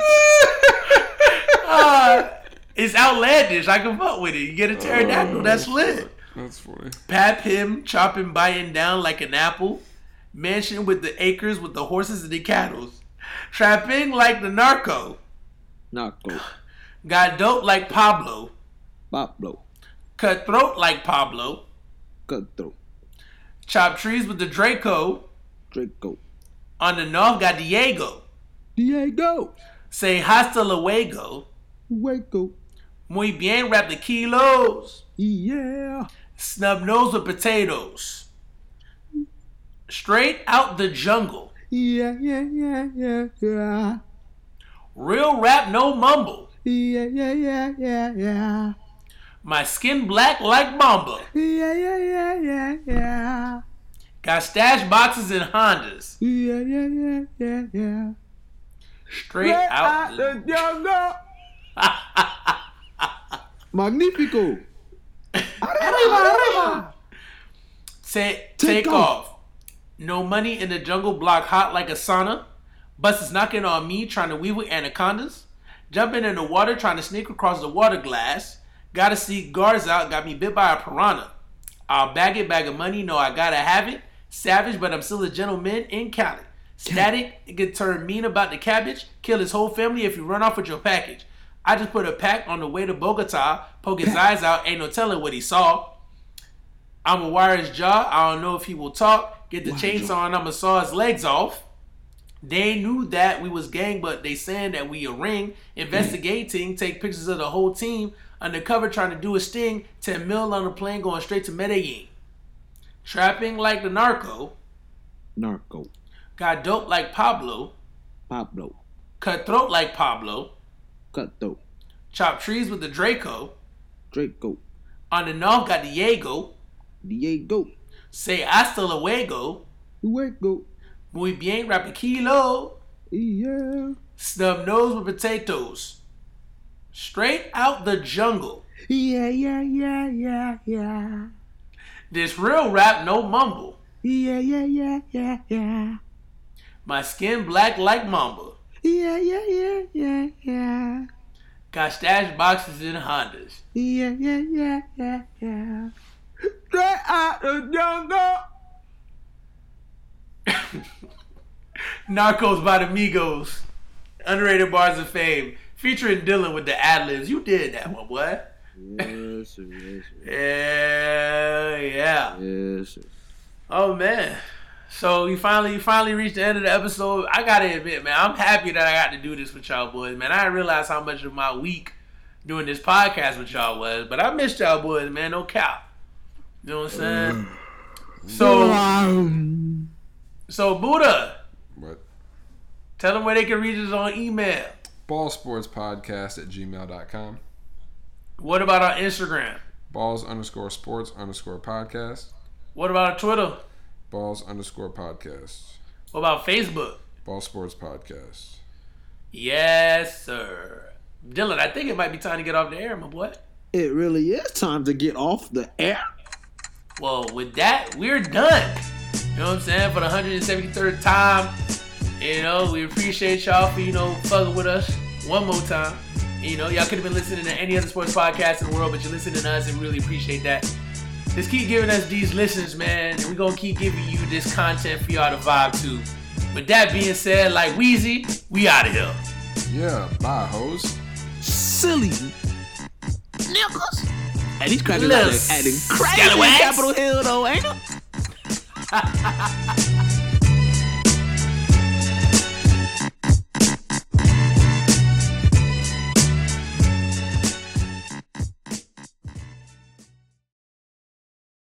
Uh, it's outlandish. I can fuck with it. You get a pterodactyl, that's lit. That's funny. Pap him, chop him, biting down like an apple. Mansion with the acres with the horses and the cattle. Trapping like the narco. Narco. Got dope like Pablo. Pablo. Cut throat like Pablo. Cutthroat. Chop trees with the Draco. Draco. On the north got Diego. Diego. Say hasta luego. Waco. Muy bien, rap the kilos. Yeah. Snub nose with potatoes. Straight out the jungle. Yeah, yeah, yeah, yeah, yeah. Real rap, no mumble. Yeah, yeah, yeah, yeah, yeah. My skin black like Mamba. Yeah, yeah, yeah, yeah, yeah. Got stash boxes and Hondas. Yeah, yeah, yeah, yeah, yeah. Straight out the jungle. Magnifico. Arriba, arriba. Say, Take take, off. off. No money in the jungle block hot like a sauna. Buses knocking on me trying to weave with anacondas. Jumping in the water trying to sneak across the water glass. Gotta see guards out, got me bit by a piranha. I'll bag it, bag of money, no, I gotta have it. Savage, but I'm still a gentleman in Cali. Static, it could turn mean about the cabbage. Kill his whole family if you run off with your package. I just put a pack on the way to Bogota, poke his eyes out, ain't no telling what he saw. I'ma wire his jaw. I don't know if he will talk. Get the chainsaw and I'ma saw his legs off. They knew that we was gang, but they saying that we a ring. Investigating, take pictures of the whole team. Undercover trying to do a sting. 10 mil on the plane going straight to Medellin. Trapping like the narco. Narco. Got dope like Pablo. Pablo. Cutthroat like Pablo. Cutthroat. Chop trees with the Draco. Draco. On the north got Diego. Diego. Say hasta luego. Waco. Muy bien, rap kilo. Yeah. Snub nose with potatoes. Straight out the jungle. Yeah, yeah, yeah, yeah, yeah. This real rap, no mumble. Yeah, yeah, yeah, yeah, yeah. My skin black like mamba. Yeah, yeah, yeah, yeah, yeah. Got stash boxes in Hondas. Yeah, yeah, yeah, yeah, yeah. Straight out the jungle. Narcos by the Migos. Underrated bars of fame. Featuring Dylan with the ad libs. You did that one, boy. Yes, sir, yes, sir. Yeah, yeah. Yes, sir. Oh man. So you finally you finally reached the end of the episode. I gotta admit, man, I'm happy that I got to do this with y'all boys, man. I didn't realize how much of my week doing this podcast with y'all was, but I missed y'all boys, man. No cap. You know what I'm saying? So Um, so Buddha, What? tell them where they can reach us on email. ballsportspodcast at gmail.com. What about our Instagram? Balls underscore sports underscore podcast. What about our Twitter? Balls underscore podcast. What about Facebook? Ball sports podcast. Yes, sir. Dylan, I think it might be time to get off the air, my boy. it really is time to get off the air. Well, with that, we're done. You know what I'm saying? For the 173rd time. You know, we appreciate y'all for, you know, fucking with us one more time. You know, y'all could have been listening to any other sports podcast in the world, but you're listening to us and really appreciate that. Just keep giving us these listens, man. And we're going to keep giving you this content for y'all to vibe to. With that being said, like Weezy, we out of here. Yeah, bye, hoes. Silly nickels. And crackers Little out acting crazy in. Capitol Hill, though, ain't it?